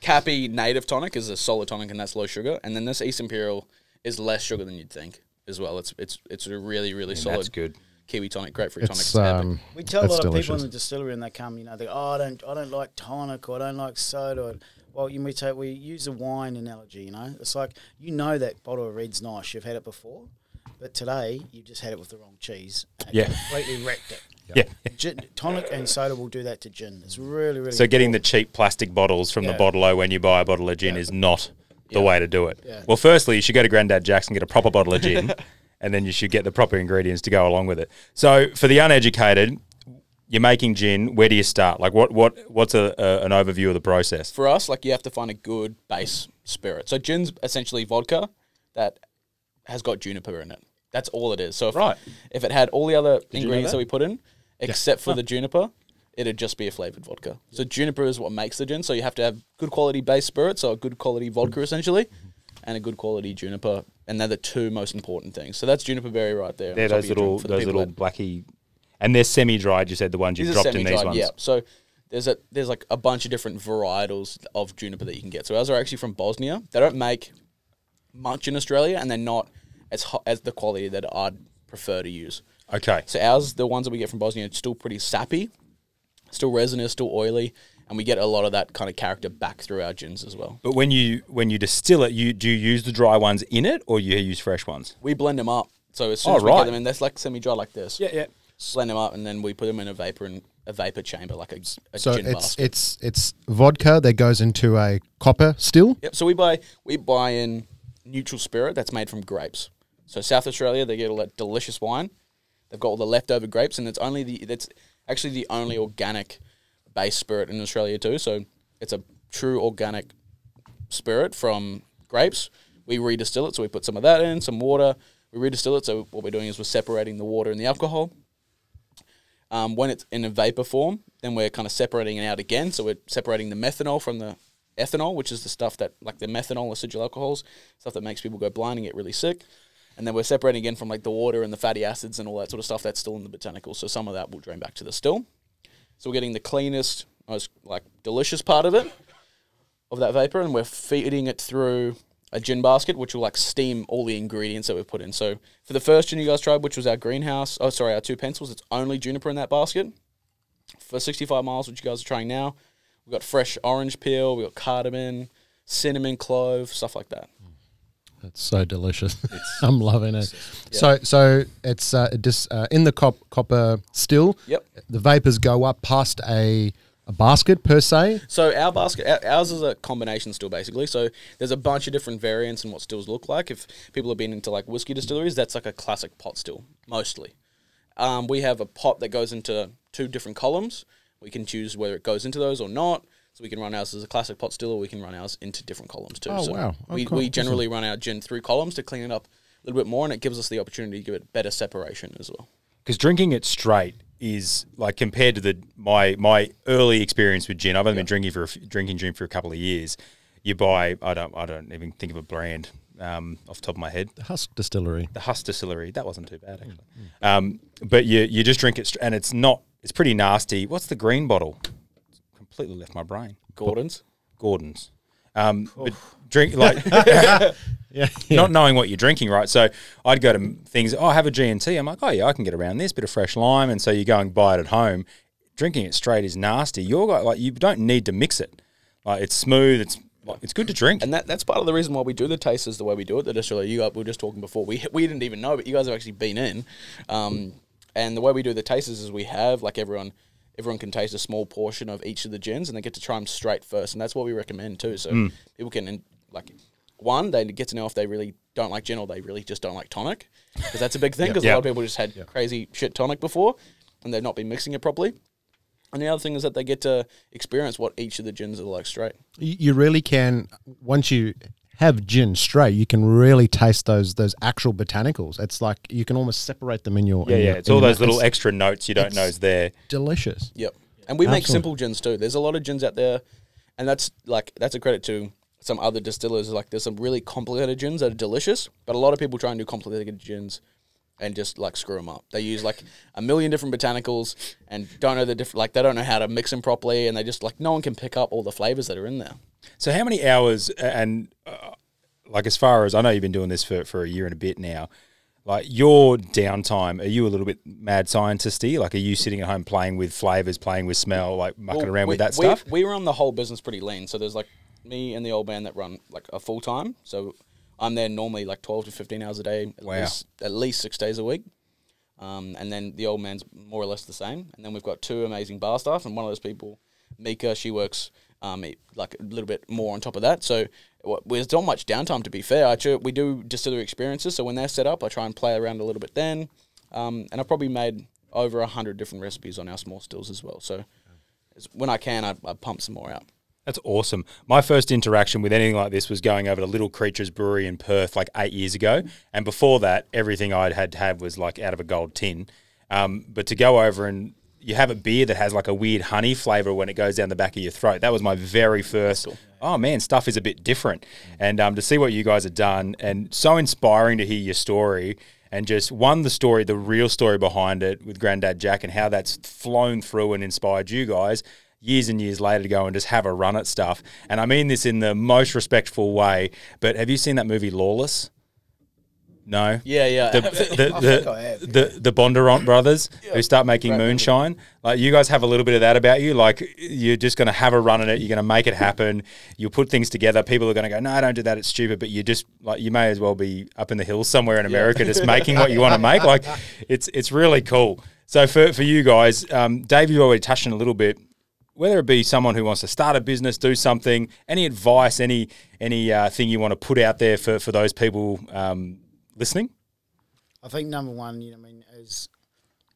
[SPEAKER 5] Capi native tonic is a solid tonic, and that's low sugar. And then this East Imperial is less sugar than you'd think as well. It's it's it's a really really solid.
[SPEAKER 2] that's good.
[SPEAKER 5] Kiwi tonic, grapefruit tonic.
[SPEAKER 4] It's
[SPEAKER 5] It's epic.
[SPEAKER 4] um,
[SPEAKER 1] We tell a
[SPEAKER 4] That's
[SPEAKER 1] lot of people in
[SPEAKER 4] delicious.
[SPEAKER 1] the distillery, and they come, you know, they go, "Oh, I don't, I don't like tonic, or I don't like soda." Well, you we take, we use a wine analogy. You know, it's like you know that bottle of red's nice. You've had it before, but today you just had it with the wrong cheese. And
[SPEAKER 2] Yeah.
[SPEAKER 1] completely wrecked it.
[SPEAKER 2] Yeah.
[SPEAKER 1] Gin, tonic and soda will do that to gin. It's really, really.
[SPEAKER 2] So getting the cheap plastic bottles from the
[SPEAKER 1] Yeah.
[SPEAKER 2] bottle when you buy a bottle of gin is not the
[SPEAKER 5] Yeah.
[SPEAKER 2] way to do it.
[SPEAKER 1] Yeah.
[SPEAKER 2] Well, firstly, you should go to Grandad Jack's and get a proper bottle of gin, and then you should get the proper ingredients to go along with it. So for the uneducated, you're making gin. Where do you start? Like, what what what's a, a an overview of the process?
[SPEAKER 5] for us, like you have to find a good base spirit. So gin's essentially vodka that has got juniper in it. That's all it is. So if,
[SPEAKER 2] Right.
[SPEAKER 5] if it had all the other
[SPEAKER 2] you know
[SPEAKER 5] ingredients
[SPEAKER 2] that?
[SPEAKER 5] that? we put in, except for the juniper, it'd just be a flavored vodka. So juniper is what makes the gin. So you have to have good quality base spirit, so a good quality vodka mm-hmm. essentially, mm-hmm. and a good quality juniper, and they're the two most important things. So that's juniper berry right there.
[SPEAKER 2] They're those
[SPEAKER 5] of your drink
[SPEAKER 2] little those little
[SPEAKER 5] that-
[SPEAKER 2] blacky, and they're semi-dried. You said the ones you
[SPEAKER 5] these
[SPEAKER 2] dropped in these ones.
[SPEAKER 5] yeah. So there's a there's like a bunch of different varietals of juniper that you can get. So ours are actually from Bosnia. They don't make much in Australia, and they're not as hot as the quality that I'd prefer to use.
[SPEAKER 2] Okay.
[SPEAKER 5] So ours, the ones that we get from Bosnia, are still pretty sappy, still resinous, still oily, and we get a lot of that kind of character back through our gins as well.
[SPEAKER 2] But when you when you distill it, you do you use the dry ones in it, or you use fresh ones?
[SPEAKER 5] We blend them up. So as soon
[SPEAKER 2] Oh,
[SPEAKER 5] as we
[SPEAKER 2] right.
[SPEAKER 5] get them in, that's like semi-dry like this.
[SPEAKER 2] yeah. Yeah.
[SPEAKER 5] Blend them up, and then we put them in a vapor and a vapor chamber, like a, a
[SPEAKER 4] So
[SPEAKER 5] gin
[SPEAKER 4] it's
[SPEAKER 5] basket.
[SPEAKER 4] it's it's vodka that goes into a copper still.
[SPEAKER 5] Yep. So we buy we buy in neutral spirit that's made from grapes. So South Australia, they get all that delicious wine. They've got all the leftover grapes, and it's only the that's actually the only organic base spirit in Australia too. So it's a true organic spirit from grapes. We redistill it, so we put some of that in, some water. We redistill it. So what we're doing is we're separating the water and the alcohol. Um, when it's in a vapor form, then we're kind of separating it out again. So we're separating the methanol from the ethanol, which is the stuff that, like the methanol, acidual alcohols, stuff that makes people go blind and get really sick. And then we're separating again from like the water and the fatty acids and all that sort of stuff that's still in the botanicals. So some of that will drain back to the still. So we're getting the cleanest, most like delicious part of it, of that vapor, and we're feeding it through a gin basket, which will like steam all the ingredients that we've put in. So for the first gin you guys tried, which was our greenhouse, oh sorry, our two pencils, it's only juniper in that basket. For 65 miles, which you guys are trying now, we've got fresh orange peel, we've got cardamom, cinnamon, clove, stuff like that.
[SPEAKER 4] It's so delicious. I'm loving it. So so it's uh, dis, uh, in the cop, copper still.
[SPEAKER 5] Yep.
[SPEAKER 4] The vapors go up past a, a basket per se.
[SPEAKER 5] So our basket, our- ours is a combination still basically. So there's a bunch of different variants in what stills look like. If people have been into like whiskey distilleries, that's like a classic pot still mostly. Um, we have a pot that goes into two different columns. We can choose whether it goes into those or not. So we can run ours as a classic pot still, or we can run ours into different columns too.
[SPEAKER 4] Oh,
[SPEAKER 5] so
[SPEAKER 4] wow. Oh,
[SPEAKER 5] we,
[SPEAKER 4] cool.
[SPEAKER 5] we generally run our gin through columns to clean it up a little bit more, and it gives us the opportunity to give it better separation as well.
[SPEAKER 2] because drinking it straight is like compared to the my my early experience with gin. I've only been drinking for a f- drinking gin for a couple of years. You buy I don't I don't even think of a brand um, off the top of my head.
[SPEAKER 4] The Husk Distillery.
[SPEAKER 2] The Husk Distillery that wasn't too bad actually. Um, but you you just drink it str- and it's not it's pretty nasty. What's the green bottle? Completely left my brain.
[SPEAKER 5] Gordon's.
[SPEAKER 2] Gordon's. Um, but drink like
[SPEAKER 4] Yeah.
[SPEAKER 2] not knowing what you're drinking, right? So I'd go to things. Oh, I have a G and T. I'm like, oh yeah, I can get around this bit of fresh lime, and so you go and buy it at home. Drinking it straight is nasty. You're got- like you don't need to mix it. Like it's smooth. It's like, it's good to drink.
[SPEAKER 5] And that, that's part of the reason why we do the tasters the way we do it. The distillery, you guys, we were just talking before. We we didn't even know, but you guys have actually been in. Um, and the way we do the tasters is we have like everyone, everyone can taste a small portion of each of the gins, and they get to try them straight first, and that's what we recommend too. So mm. people can like one, they get to know if they really don't like gin or they really just don't like tonic, because that's a big thing. Because
[SPEAKER 2] Yeah.
[SPEAKER 5] a lot of people just had crazy shit tonic before, and they've not been mixing it properly. And the other thing is that they get to experience what each of the gins are like straight.
[SPEAKER 4] You you really can once you have gin straight, you can really taste those those actual botanicals. It's like you can almost separate them in your
[SPEAKER 2] yeah,
[SPEAKER 4] in
[SPEAKER 2] yeah.
[SPEAKER 4] your-
[SPEAKER 2] It's all those
[SPEAKER 4] mouth.
[SPEAKER 2] little
[SPEAKER 4] It's
[SPEAKER 2] extra notes you don't know is there.
[SPEAKER 4] delicious.
[SPEAKER 5] Yep. And we make simple gins too. There's a lot of gins out there, and that's like that's a credit to some other distillers. Like there's some really complicated gins that are delicious, but a lot of people try and do complicated gins and just like screw them up. They use like a million different botanicals and don't know the different like they don't know how to mix them properly, and they just like no one can pick up all the flavors that are in there.
[SPEAKER 2] So how many hours and uh, like as far as I know you've been doing this for, for a year and a bit now. Like your downtime, are you a little bit mad scientisty? Like are you sitting at home playing with flavors, playing with smell, like mucking
[SPEAKER 5] Well,
[SPEAKER 2] around with that
[SPEAKER 5] we-
[SPEAKER 2] stuff?
[SPEAKER 5] We run the whole business pretty lean. So there's like me and the old man that run like a full time. So I'm there normally like 12 to 15 hours a day, at,
[SPEAKER 2] Wow.
[SPEAKER 5] least, at least six days a week. Um, and then the old man's more or less the same. And then we've got two amazing bar staff, and one of those people, Mika, she works um, like a little bit more on top of that. So there's not much downtime to be fair. I we do distillery experiences, so when they're set up, I try and play around a little bit then. Um, and I've probably made over hundred different recipes on our small stills as well. So when I can, I, I pump some more out.
[SPEAKER 2] That's awesome. My first interaction with anything like this was going over to Little Creatures Brewery in Perth like eight years ago, and before that, everything I'd had had was like out of a gold tin. Um, but to go over and you have a beer that has like a weird honey flavor when it goes down the back of your throat. That was my very first. Oh man, stuff is a bit different, and um, to see what you guys have done, and so inspiring to hear your story. And just one, the story, the real story behind it with Granddad Jack, and how that's flown through and inspired you guys years and years later to go and just have a run at stuff. And I mean this in the most respectful way. But have you seen that movie Lawless? No.
[SPEAKER 5] Yeah, yeah.
[SPEAKER 2] The the
[SPEAKER 1] I think I have.
[SPEAKER 2] the, the, the Bondurant brothers who start making moonshine, like you guys have a little bit of that about you. Like you're just going to have a run at it. You're going to make it happen. You'll put things together. People are going to go, no, I don't do that. It's stupid. But you just like you may as well be up in the hills somewhere in America, just making what you want to make. Like it's it's really cool. So for for you guys, um, Dave, you've already touched on a little bit whether it be someone who wants to start a business, do something, any advice, any any uh, thing you want to put out there for, for those people um, listening?
[SPEAKER 1] I think number one, you know, I mean, is,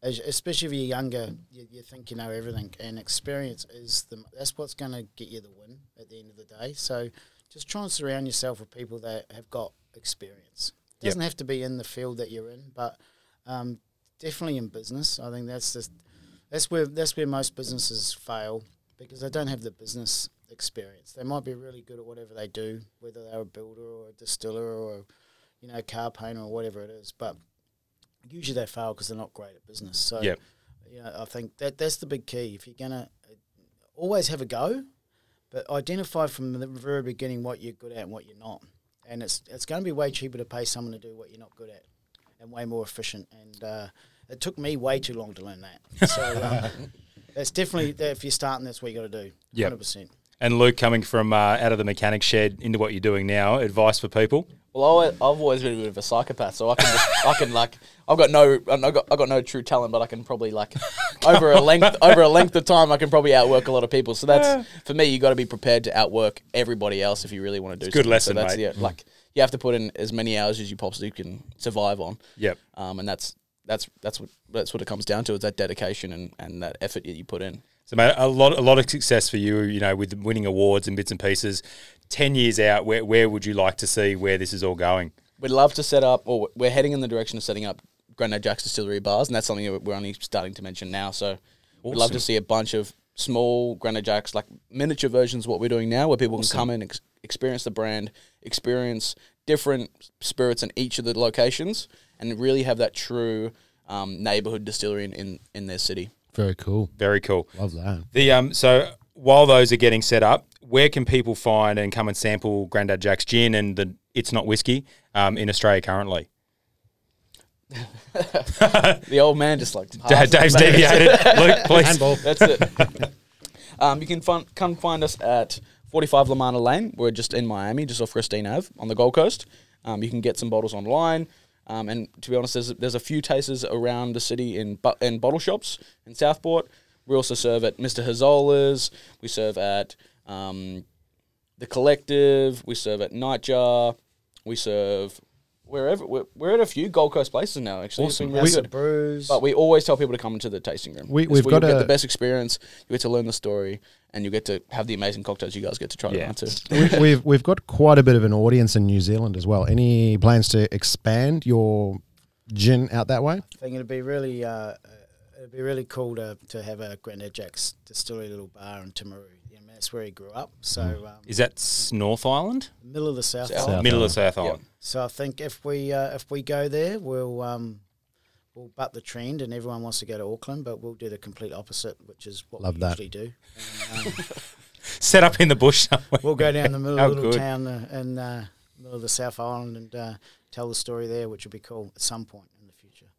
[SPEAKER 1] as, especially if you're younger, you, you think you know everything, and experience is the that's what's going to get you the win at the end of the day. So just try and surround yourself with people that have got experience. It doesn't have to be in the field that you're in, but um, definitely in business. I think that's just that's where that's where most businesses fail because they don't have the business experience. They might be really good at whatever they do, whether they're a builder or a distiller or you know, car painter or whatever it is. But usually they fail because they're not great at business. So,
[SPEAKER 2] Yep.
[SPEAKER 1] you know, I think that that's the big key. If you're gonna always have a go, but identify from the very beginning what you're good at and what you're not. And it's it's going to be way cheaper to pay someone to do what you're not good at, and way more efficient. And uh, it took me way too long to learn that. So um, that's definitely if you're starting, that's what you got to do. Hundred percent.
[SPEAKER 2] And Luke, coming from uh, out of the mechanic shed into what you're doing now, advice for people?
[SPEAKER 5] Well, I, I've always been a bit of a psychopath, so I can just, I can like I've got no I got I got no true talent, but I can probably like over a length over a length of time I can probably outwork a lot of people. So that's for me. You got to be prepared to outwork everybody else if you really want to do.
[SPEAKER 2] It's good
[SPEAKER 5] something.
[SPEAKER 2] lesson,
[SPEAKER 5] so that's,
[SPEAKER 2] mate.
[SPEAKER 5] Yeah, like you have to put in as many hours as you possibly can survive on.
[SPEAKER 2] Yep.
[SPEAKER 5] Um, and that's that's that's what that's what it comes down to is that dedication and, and that effort that you put in.
[SPEAKER 2] So, mate, a lot, a lot of success for you. You know, with winning awards and bits and pieces. Ten years out, where, where would you like to see where this is all going?
[SPEAKER 5] We'd love to set up, or we're heading in the direction of setting up Grandad Jack's Distillery bars, and that's something that we're only starting to mention now. So we'd love to see a bunch of small Grandad Jacks, like miniature versions of what we're doing now, where people can come in, ex- experience the brand, experience different spirits in each of the locations, and really have that true um, neighborhood distillery in, in, in their city.
[SPEAKER 4] Very cool.
[SPEAKER 2] Very cool.
[SPEAKER 4] Love that.
[SPEAKER 2] The um, so while those are getting set up, where can people find and come and sample Grandad Jack's gin and the It's Not Whiskey um, in Australia currently?
[SPEAKER 5] The old man just like
[SPEAKER 2] Da- Dave's deviated. Luke, please.
[SPEAKER 4] Handball.
[SPEAKER 5] That's it. um, you can fin- come find us at 45 Lemana Lane. We're just in Miami, just off Christine Ave on the Gold Coast. Um, you can get some bottles online. Um, and to be honest, there's, there's a few tasters around the city in, bu- in bottle shops in Southport. We also serve at Mr. Hazola's. We serve at um, The Collective. We serve at Nightjar. We serve wherever. We're, we're at a few Gold Coast places now, actually. It's been really
[SPEAKER 1] That's
[SPEAKER 5] good.
[SPEAKER 1] brews.
[SPEAKER 5] But we always tell people to come into the tasting room.
[SPEAKER 4] We-
[SPEAKER 5] It's
[SPEAKER 4] we've
[SPEAKER 5] where
[SPEAKER 4] got
[SPEAKER 5] you get
[SPEAKER 4] a-
[SPEAKER 5] the best experience. You get to learn the story, and you get to have the amazing cocktails you guys get to try
[SPEAKER 2] Yeah.
[SPEAKER 5] around too.
[SPEAKER 4] we, we've we've got quite a bit of an audience in New Zealand as well. Any plans to expand your gin out that way?
[SPEAKER 1] I think it'd be really, uh, uh, it'd be really cool to, to have a Grandad Jack's distillery little bar in Timaru. You know, that's where he grew up. So um,
[SPEAKER 2] Is that North Island?
[SPEAKER 1] middle of the South.
[SPEAKER 5] South.
[SPEAKER 1] Island.
[SPEAKER 2] Middle of South Island.
[SPEAKER 1] So I think if we uh, if we go there, we'll um, we'll butt the trend, and everyone wants to go to Auckland, but we'll do the complete opposite, which is what
[SPEAKER 4] Love
[SPEAKER 1] we
[SPEAKER 4] that.
[SPEAKER 1] usually do. And, um,
[SPEAKER 2] Set up in the bush somewhere.
[SPEAKER 1] we'll go down the middle of the little
[SPEAKER 2] good.
[SPEAKER 1] town uh, in uh, middle of the South Island and uh, tell the story there, which will be cool at some point in the future.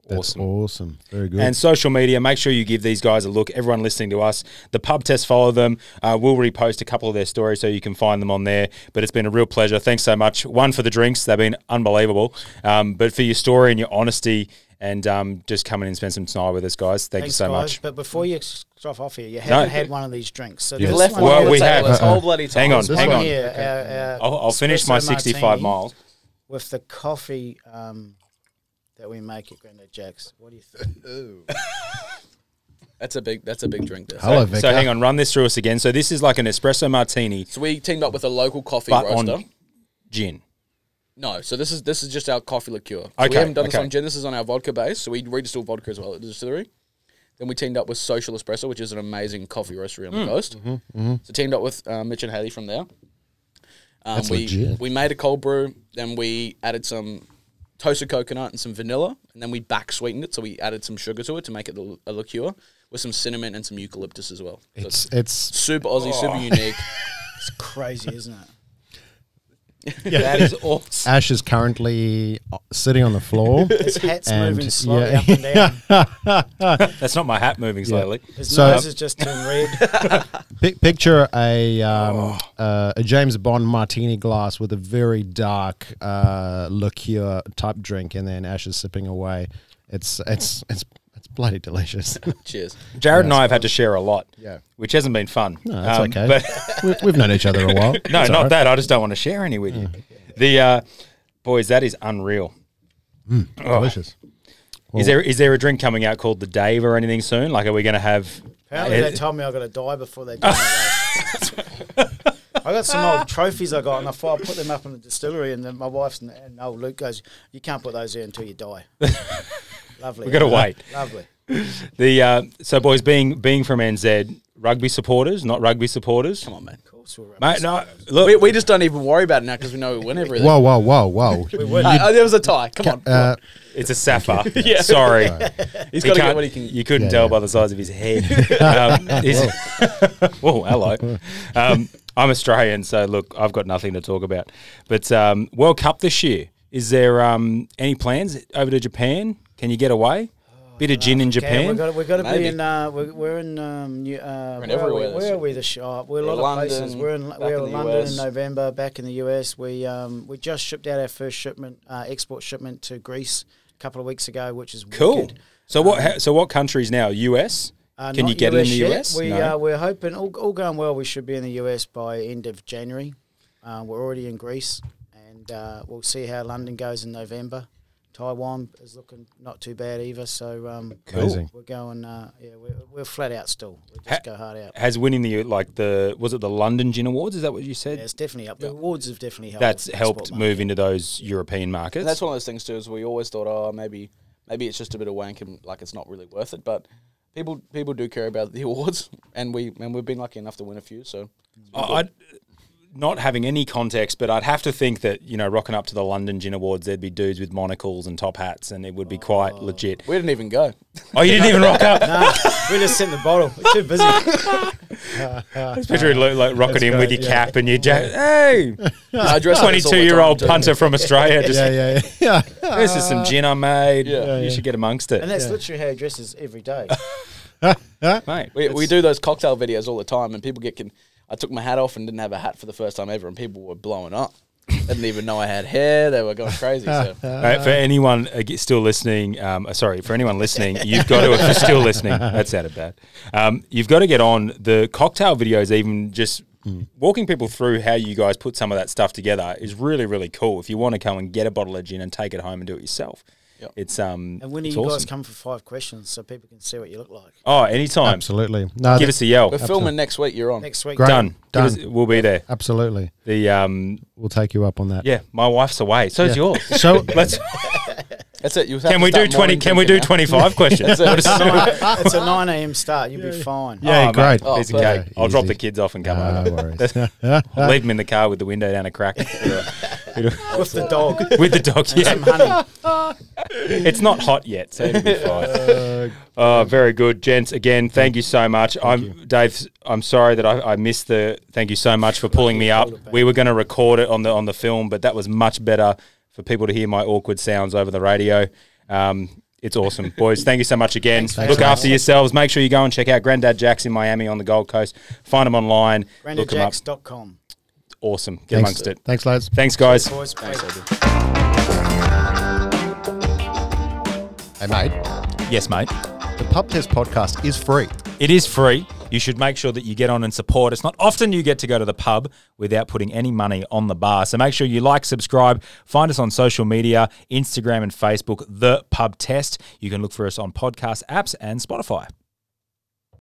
[SPEAKER 4] That's
[SPEAKER 2] Awesome.
[SPEAKER 4] awesome. Very good.
[SPEAKER 2] And social media, make sure you give these guys a look. Everyone listening to us, the pub test, follow them. Uh, we'll repost a couple of their stories so you can find them on there. But it's been a real pleasure. Thanks so much. One for the drinks, they've been unbelievable. Um, but for your story and your honesty and um, just coming and spend some time with us, guys. Thank
[SPEAKER 1] Thanks,
[SPEAKER 2] you so
[SPEAKER 1] guys.
[SPEAKER 2] much.
[SPEAKER 1] But before you stop off here, you haven't had one of these drinks. So
[SPEAKER 4] You've
[SPEAKER 5] left
[SPEAKER 1] one
[SPEAKER 5] one
[SPEAKER 2] Well, we
[SPEAKER 5] table
[SPEAKER 2] have.
[SPEAKER 5] this whole bloody time.
[SPEAKER 2] Hang on,
[SPEAKER 1] This
[SPEAKER 2] hang on.
[SPEAKER 1] here, our, our
[SPEAKER 2] I'll, I'll finish my 65 miles.
[SPEAKER 1] with the coffee um, that we make at Grandad Jack's. What do you think?
[SPEAKER 5] That's a big. That's a big drink. There.
[SPEAKER 4] Hello,
[SPEAKER 2] So,
[SPEAKER 4] Vicar.
[SPEAKER 2] so hang on, run this through us again. So this is like an espresso martini,
[SPEAKER 5] So we teamed up with a local coffee
[SPEAKER 2] but
[SPEAKER 5] roaster.
[SPEAKER 2] on gin.
[SPEAKER 5] No, so this is this is just our coffee liqueur. So
[SPEAKER 2] Okay,
[SPEAKER 5] we haven't done this
[SPEAKER 2] okay.
[SPEAKER 5] on gin. This is on our vodka base. So we redistill vodka as well at the distillery. Then we teamed up with Social Espresso, which is an amazing coffee roastery on the coast.
[SPEAKER 2] Mm-hmm,
[SPEAKER 5] So teamed up with uh, Mitch and Haley from there. Um,
[SPEAKER 4] That's
[SPEAKER 5] we
[SPEAKER 4] legit.
[SPEAKER 5] we made a cold brew. Then we added some toasted coconut and some vanilla, and then we back sweetened it. So we added some sugar to it to make it a, a liqueur with some cinnamon and some eucalyptus as well. So
[SPEAKER 4] it's it's
[SPEAKER 5] super Aussie,
[SPEAKER 2] Oh.
[SPEAKER 5] super unique.
[SPEAKER 1] It's crazy, isn't it?
[SPEAKER 2] That is awesome.
[SPEAKER 4] Ash is currently uh, sitting on the floor.
[SPEAKER 1] His hat's
[SPEAKER 4] And,
[SPEAKER 1] moving slowly
[SPEAKER 4] yeah.
[SPEAKER 1] up and down.
[SPEAKER 2] That's not my hat moving slowly.
[SPEAKER 1] His
[SPEAKER 4] So-
[SPEAKER 1] nose is just turned red.
[SPEAKER 4] Pic- picture a um, uh, a James Bond martini glass with a very dark uh, liqueur type drink, and then Ash is sipping away. It's it's it's it's bloody delicious.
[SPEAKER 5] Cheers.
[SPEAKER 2] Jared and I have had to share a lot,
[SPEAKER 4] Yeah.
[SPEAKER 2] which hasn't been fun.
[SPEAKER 4] No, that's
[SPEAKER 2] Um,
[SPEAKER 4] okay.
[SPEAKER 2] But
[SPEAKER 4] we, we've known each other a while.
[SPEAKER 2] no,
[SPEAKER 4] It's
[SPEAKER 2] not
[SPEAKER 4] all right.
[SPEAKER 2] that. I just don't want to share any with you. The uh, boys, that is unreal. Oh.
[SPEAKER 4] Delicious.
[SPEAKER 2] is there is there a drink coming out called the Dave or anything soon? Like, are we going to have?
[SPEAKER 1] Apparently,
[SPEAKER 2] uh,
[SPEAKER 1] they told me I got to die before they do it. I got some old trophies I got, and I thought I'd put them up in the distillery. And then my wife's and, and old Luke goes, "You can't put those there until you die." Lovely.
[SPEAKER 2] we got to wait.
[SPEAKER 1] Lovely.
[SPEAKER 2] The uh, so boys, being being from NZ, rugby supporters, not rugby supporters.
[SPEAKER 5] Come on, man.
[SPEAKER 1] Of course. course we'll rub
[SPEAKER 2] Mate, no, look,
[SPEAKER 5] We, we just don't even worry about it now because we know we win everything.
[SPEAKER 4] Whoa, whoa, whoa, whoa!
[SPEAKER 5] Uh, there was a tie. Come on.
[SPEAKER 4] Uh,
[SPEAKER 2] it's a sapphire.
[SPEAKER 5] Yeah.
[SPEAKER 2] Sorry.
[SPEAKER 5] He's
[SPEAKER 2] He
[SPEAKER 5] got to get
[SPEAKER 2] can't-
[SPEAKER 5] what he can.
[SPEAKER 2] You couldn't
[SPEAKER 4] Yeah,
[SPEAKER 2] tell
[SPEAKER 4] yeah.
[SPEAKER 2] by the size of his head. um, he's- Whoa, hello. Um, I'm Australian, so look, I've got nothing to talk about. But um, World Cup this year, is there um, any plans over to Japan? Can you get away? Bit of gin in
[SPEAKER 1] Yeah,
[SPEAKER 2] Japan.
[SPEAKER 1] we've got, we've got to
[SPEAKER 5] Maybe.
[SPEAKER 1] be in. Uh, we're, we're in. Um, New, uh,
[SPEAKER 5] We're in
[SPEAKER 1] where, are we,
[SPEAKER 5] this
[SPEAKER 1] where
[SPEAKER 5] year.
[SPEAKER 1] are we? The shop. We're a
[SPEAKER 5] We're
[SPEAKER 1] lot of
[SPEAKER 5] London,
[SPEAKER 1] places. We're in.
[SPEAKER 5] back
[SPEAKER 1] We're
[SPEAKER 5] in
[SPEAKER 1] in
[SPEAKER 5] the
[SPEAKER 1] London
[SPEAKER 5] US.
[SPEAKER 1] in November. Back in the US, we um, we just shipped out our first shipment, uh, export shipment to Greece a couple of weeks ago, which is
[SPEAKER 2] cool.
[SPEAKER 1] wicked.
[SPEAKER 2] So what? ha- So what countries now? US.
[SPEAKER 1] Uh,
[SPEAKER 2] Can
[SPEAKER 1] not
[SPEAKER 2] you get it in the
[SPEAKER 1] yet.
[SPEAKER 2] US?
[SPEAKER 1] We
[SPEAKER 2] No.
[SPEAKER 1] uh, we're hoping all, all going well. We should be in the US by end of January. Uh, we're already in Greece, and uh, we'll see how London goes in November. Taiwan is looking not too bad either. So um,
[SPEAKER 4] Amazing.
[SPEAKER 1] we're going. Uh, yeah, we're, we're flat out still. We just
[SPEAKER 2] Ha-
[SPEAKER 1] go hard out.
[SPEAKER 2] Has winning the like the was it the London Gin Awards? Is that what you said?
[SPEAKER 1] Yeah, it's definitely up. The awards have definitely helped.
[SPEAKER 2] That's helped move
[SPEAKER 1] market.
[SPEAKER 2] into those European markets.
[SPEAKER 5] And that's one of those things too. Is we always thought, oh, maybe maybe it's just a bit of wank and like it's not really worth it. But people people do care about the awards, and we and we've been lucky enough to win a few. So
[SPEAKER 2] I- I'd, not having any context, but I'd have to think that you know, rocking up to the London Gin Awards, there'd be dudes with monocles and top hats, and it would be quite oh. legit.
[SPEAKER 5] we didn't even go.
[SPEAKER 2] Oh, you didn't even rock up.
[SPEAKER 1] Nah, we just sent the bottle. We're too busy.
[SPEAKER 2] Just picture like, like rocking in with your cap and your jacket. Hey,
[SPEAKER 5] I dress like this all the
[SPEAKER 2] twenty-two-year-old
[SPEAKER 5] time, too.
[SPEAKER 2] punter from Australia. Just
[SPEAKER 4] yeah, yeah, yeah. yeah.
[SPEAKER 2] this is some gin I made.
[SPEAKER 5] Yeah.
[SPEAKER 2] you should get amongst it,
[SPEAKER 1] And that's literally how he dresses every day.
[SPEAKER 2] mate.
[SPEAKER 5] We, we do those cocktail videos all the time, and people get. Con- I took my hat off and didn't have a hat for the first time ever, and people were blowing up. They didn't even know I had hair. They were going crazy. So
[SPEAKER 2] Right, for anyone still listening, um, uh, sorry, for anyone listening, you've got to, if you're still listening, that sounded bad. Um, you've got to get on the cocktail videos, even just walking people through how you guys put some of that stuff together is really, really cool. If you want to come and get a bottle of gin and take it home and do it yourself,
[SPEAKER 5] Yep.
[SPEAKER 2] it's um,
[SPEAKER 1] And when do
[SPEAKER 2] it's
[SPEAKER 1] you guys come for five questions so people can see what you look like?
[SPEAKER 2] Oh, anytime.
[SPEAKER 4] Absolutely. No,
[SPEAKER 2] Give us a yell.
[SPEAKER 5] we're filming next week. You're on.
[SPEAKER 1] Next week.
[SPEAKER 4] Great.
[SPEAKER 2] Done.
[SPEAKER 4] Done.
[SPEAKER 2] us- we'll be there.
[SPEAKER 4] absolutely.
[SPEAKER 2] The um,
[SPEAKER 4] We'll take you up on that.
[SPEAKER 2] yeah, my wife's away. So's
[SPEAKER 4] Yeah.
[SPEAKER 2] yours.
[SPEAKER 4] So
[SPEAKER 2] Let's.
[SPEAKER 5] That's it. You have
[SPEAKER 2] Can
[SPEAKER 5] to
[SPEAKER 2] we do twenty? Can we do twenty-five questions?
[SPEAKER 1] It's a, nine, it's a 9 a.m. start. You'll be fine.
[SPEAKER 4] Yeah,
[SPEAKER 2] Oh,
[SPEAKER 4] great.
[SPEAKER 2] mate,
[SPEAKER 5] Oh,
[SPEAKER 2] piece cake. I'll drop the kids off and come
[SPEAKER 4] No
[SPEAKER 2] over.
[SPEAKER 4] worries.
[SPEAKER 2] I'll leave them in the car with the window down a crack.
[SPEAKER 1] With the dog.
[SPEAKER 2] with the dog.
[SPEAKER 1] Some
[SPEAKER 2] Yeah,
[SPEAKER 1] honey.
[SPEAKER 2] it's not hot yet, so it'll be fine. Oh, very good, gents. Again, thank you so much. I'm Dave. I'm sorry that I, I missed the. Thank you so much for pulling me up. We were going to record it on the on the film, but that was much better for people to hear my awkward sounds over the radio. Um, it's awesome, boys. Thank you so much again. Look after yourselves. Make sure you go and check out Grandad Jack's in Miami on the Gold Coast. Find them online. Look them up.
[SPEAKER 1] GrandadJacks.com.
[SPEAKER 2] Awesome. Get
[SPEAKER 4] Thanks.
[SPEAKER 2] amongst it.
[SPEAKER 4] Thanks, lads.
[SPEAKER 2] Thanks, guys.
[SPEAKER 5] Thanks,
[SPEAKER 4] Hey, mate.
[SPEAKER 2] Yes, mate.
[SPEAKER 4] The Pub Test podcast is free.
[SPEAKER 2] It is free. You should make sure that you get on and support. It's not often you get to go to the pub without putting any money on the bar. So make sure you like, subscribe, find us on social media, Instagram and Facebook, The Pub Test. You can look for us on podcast apps and Spotify.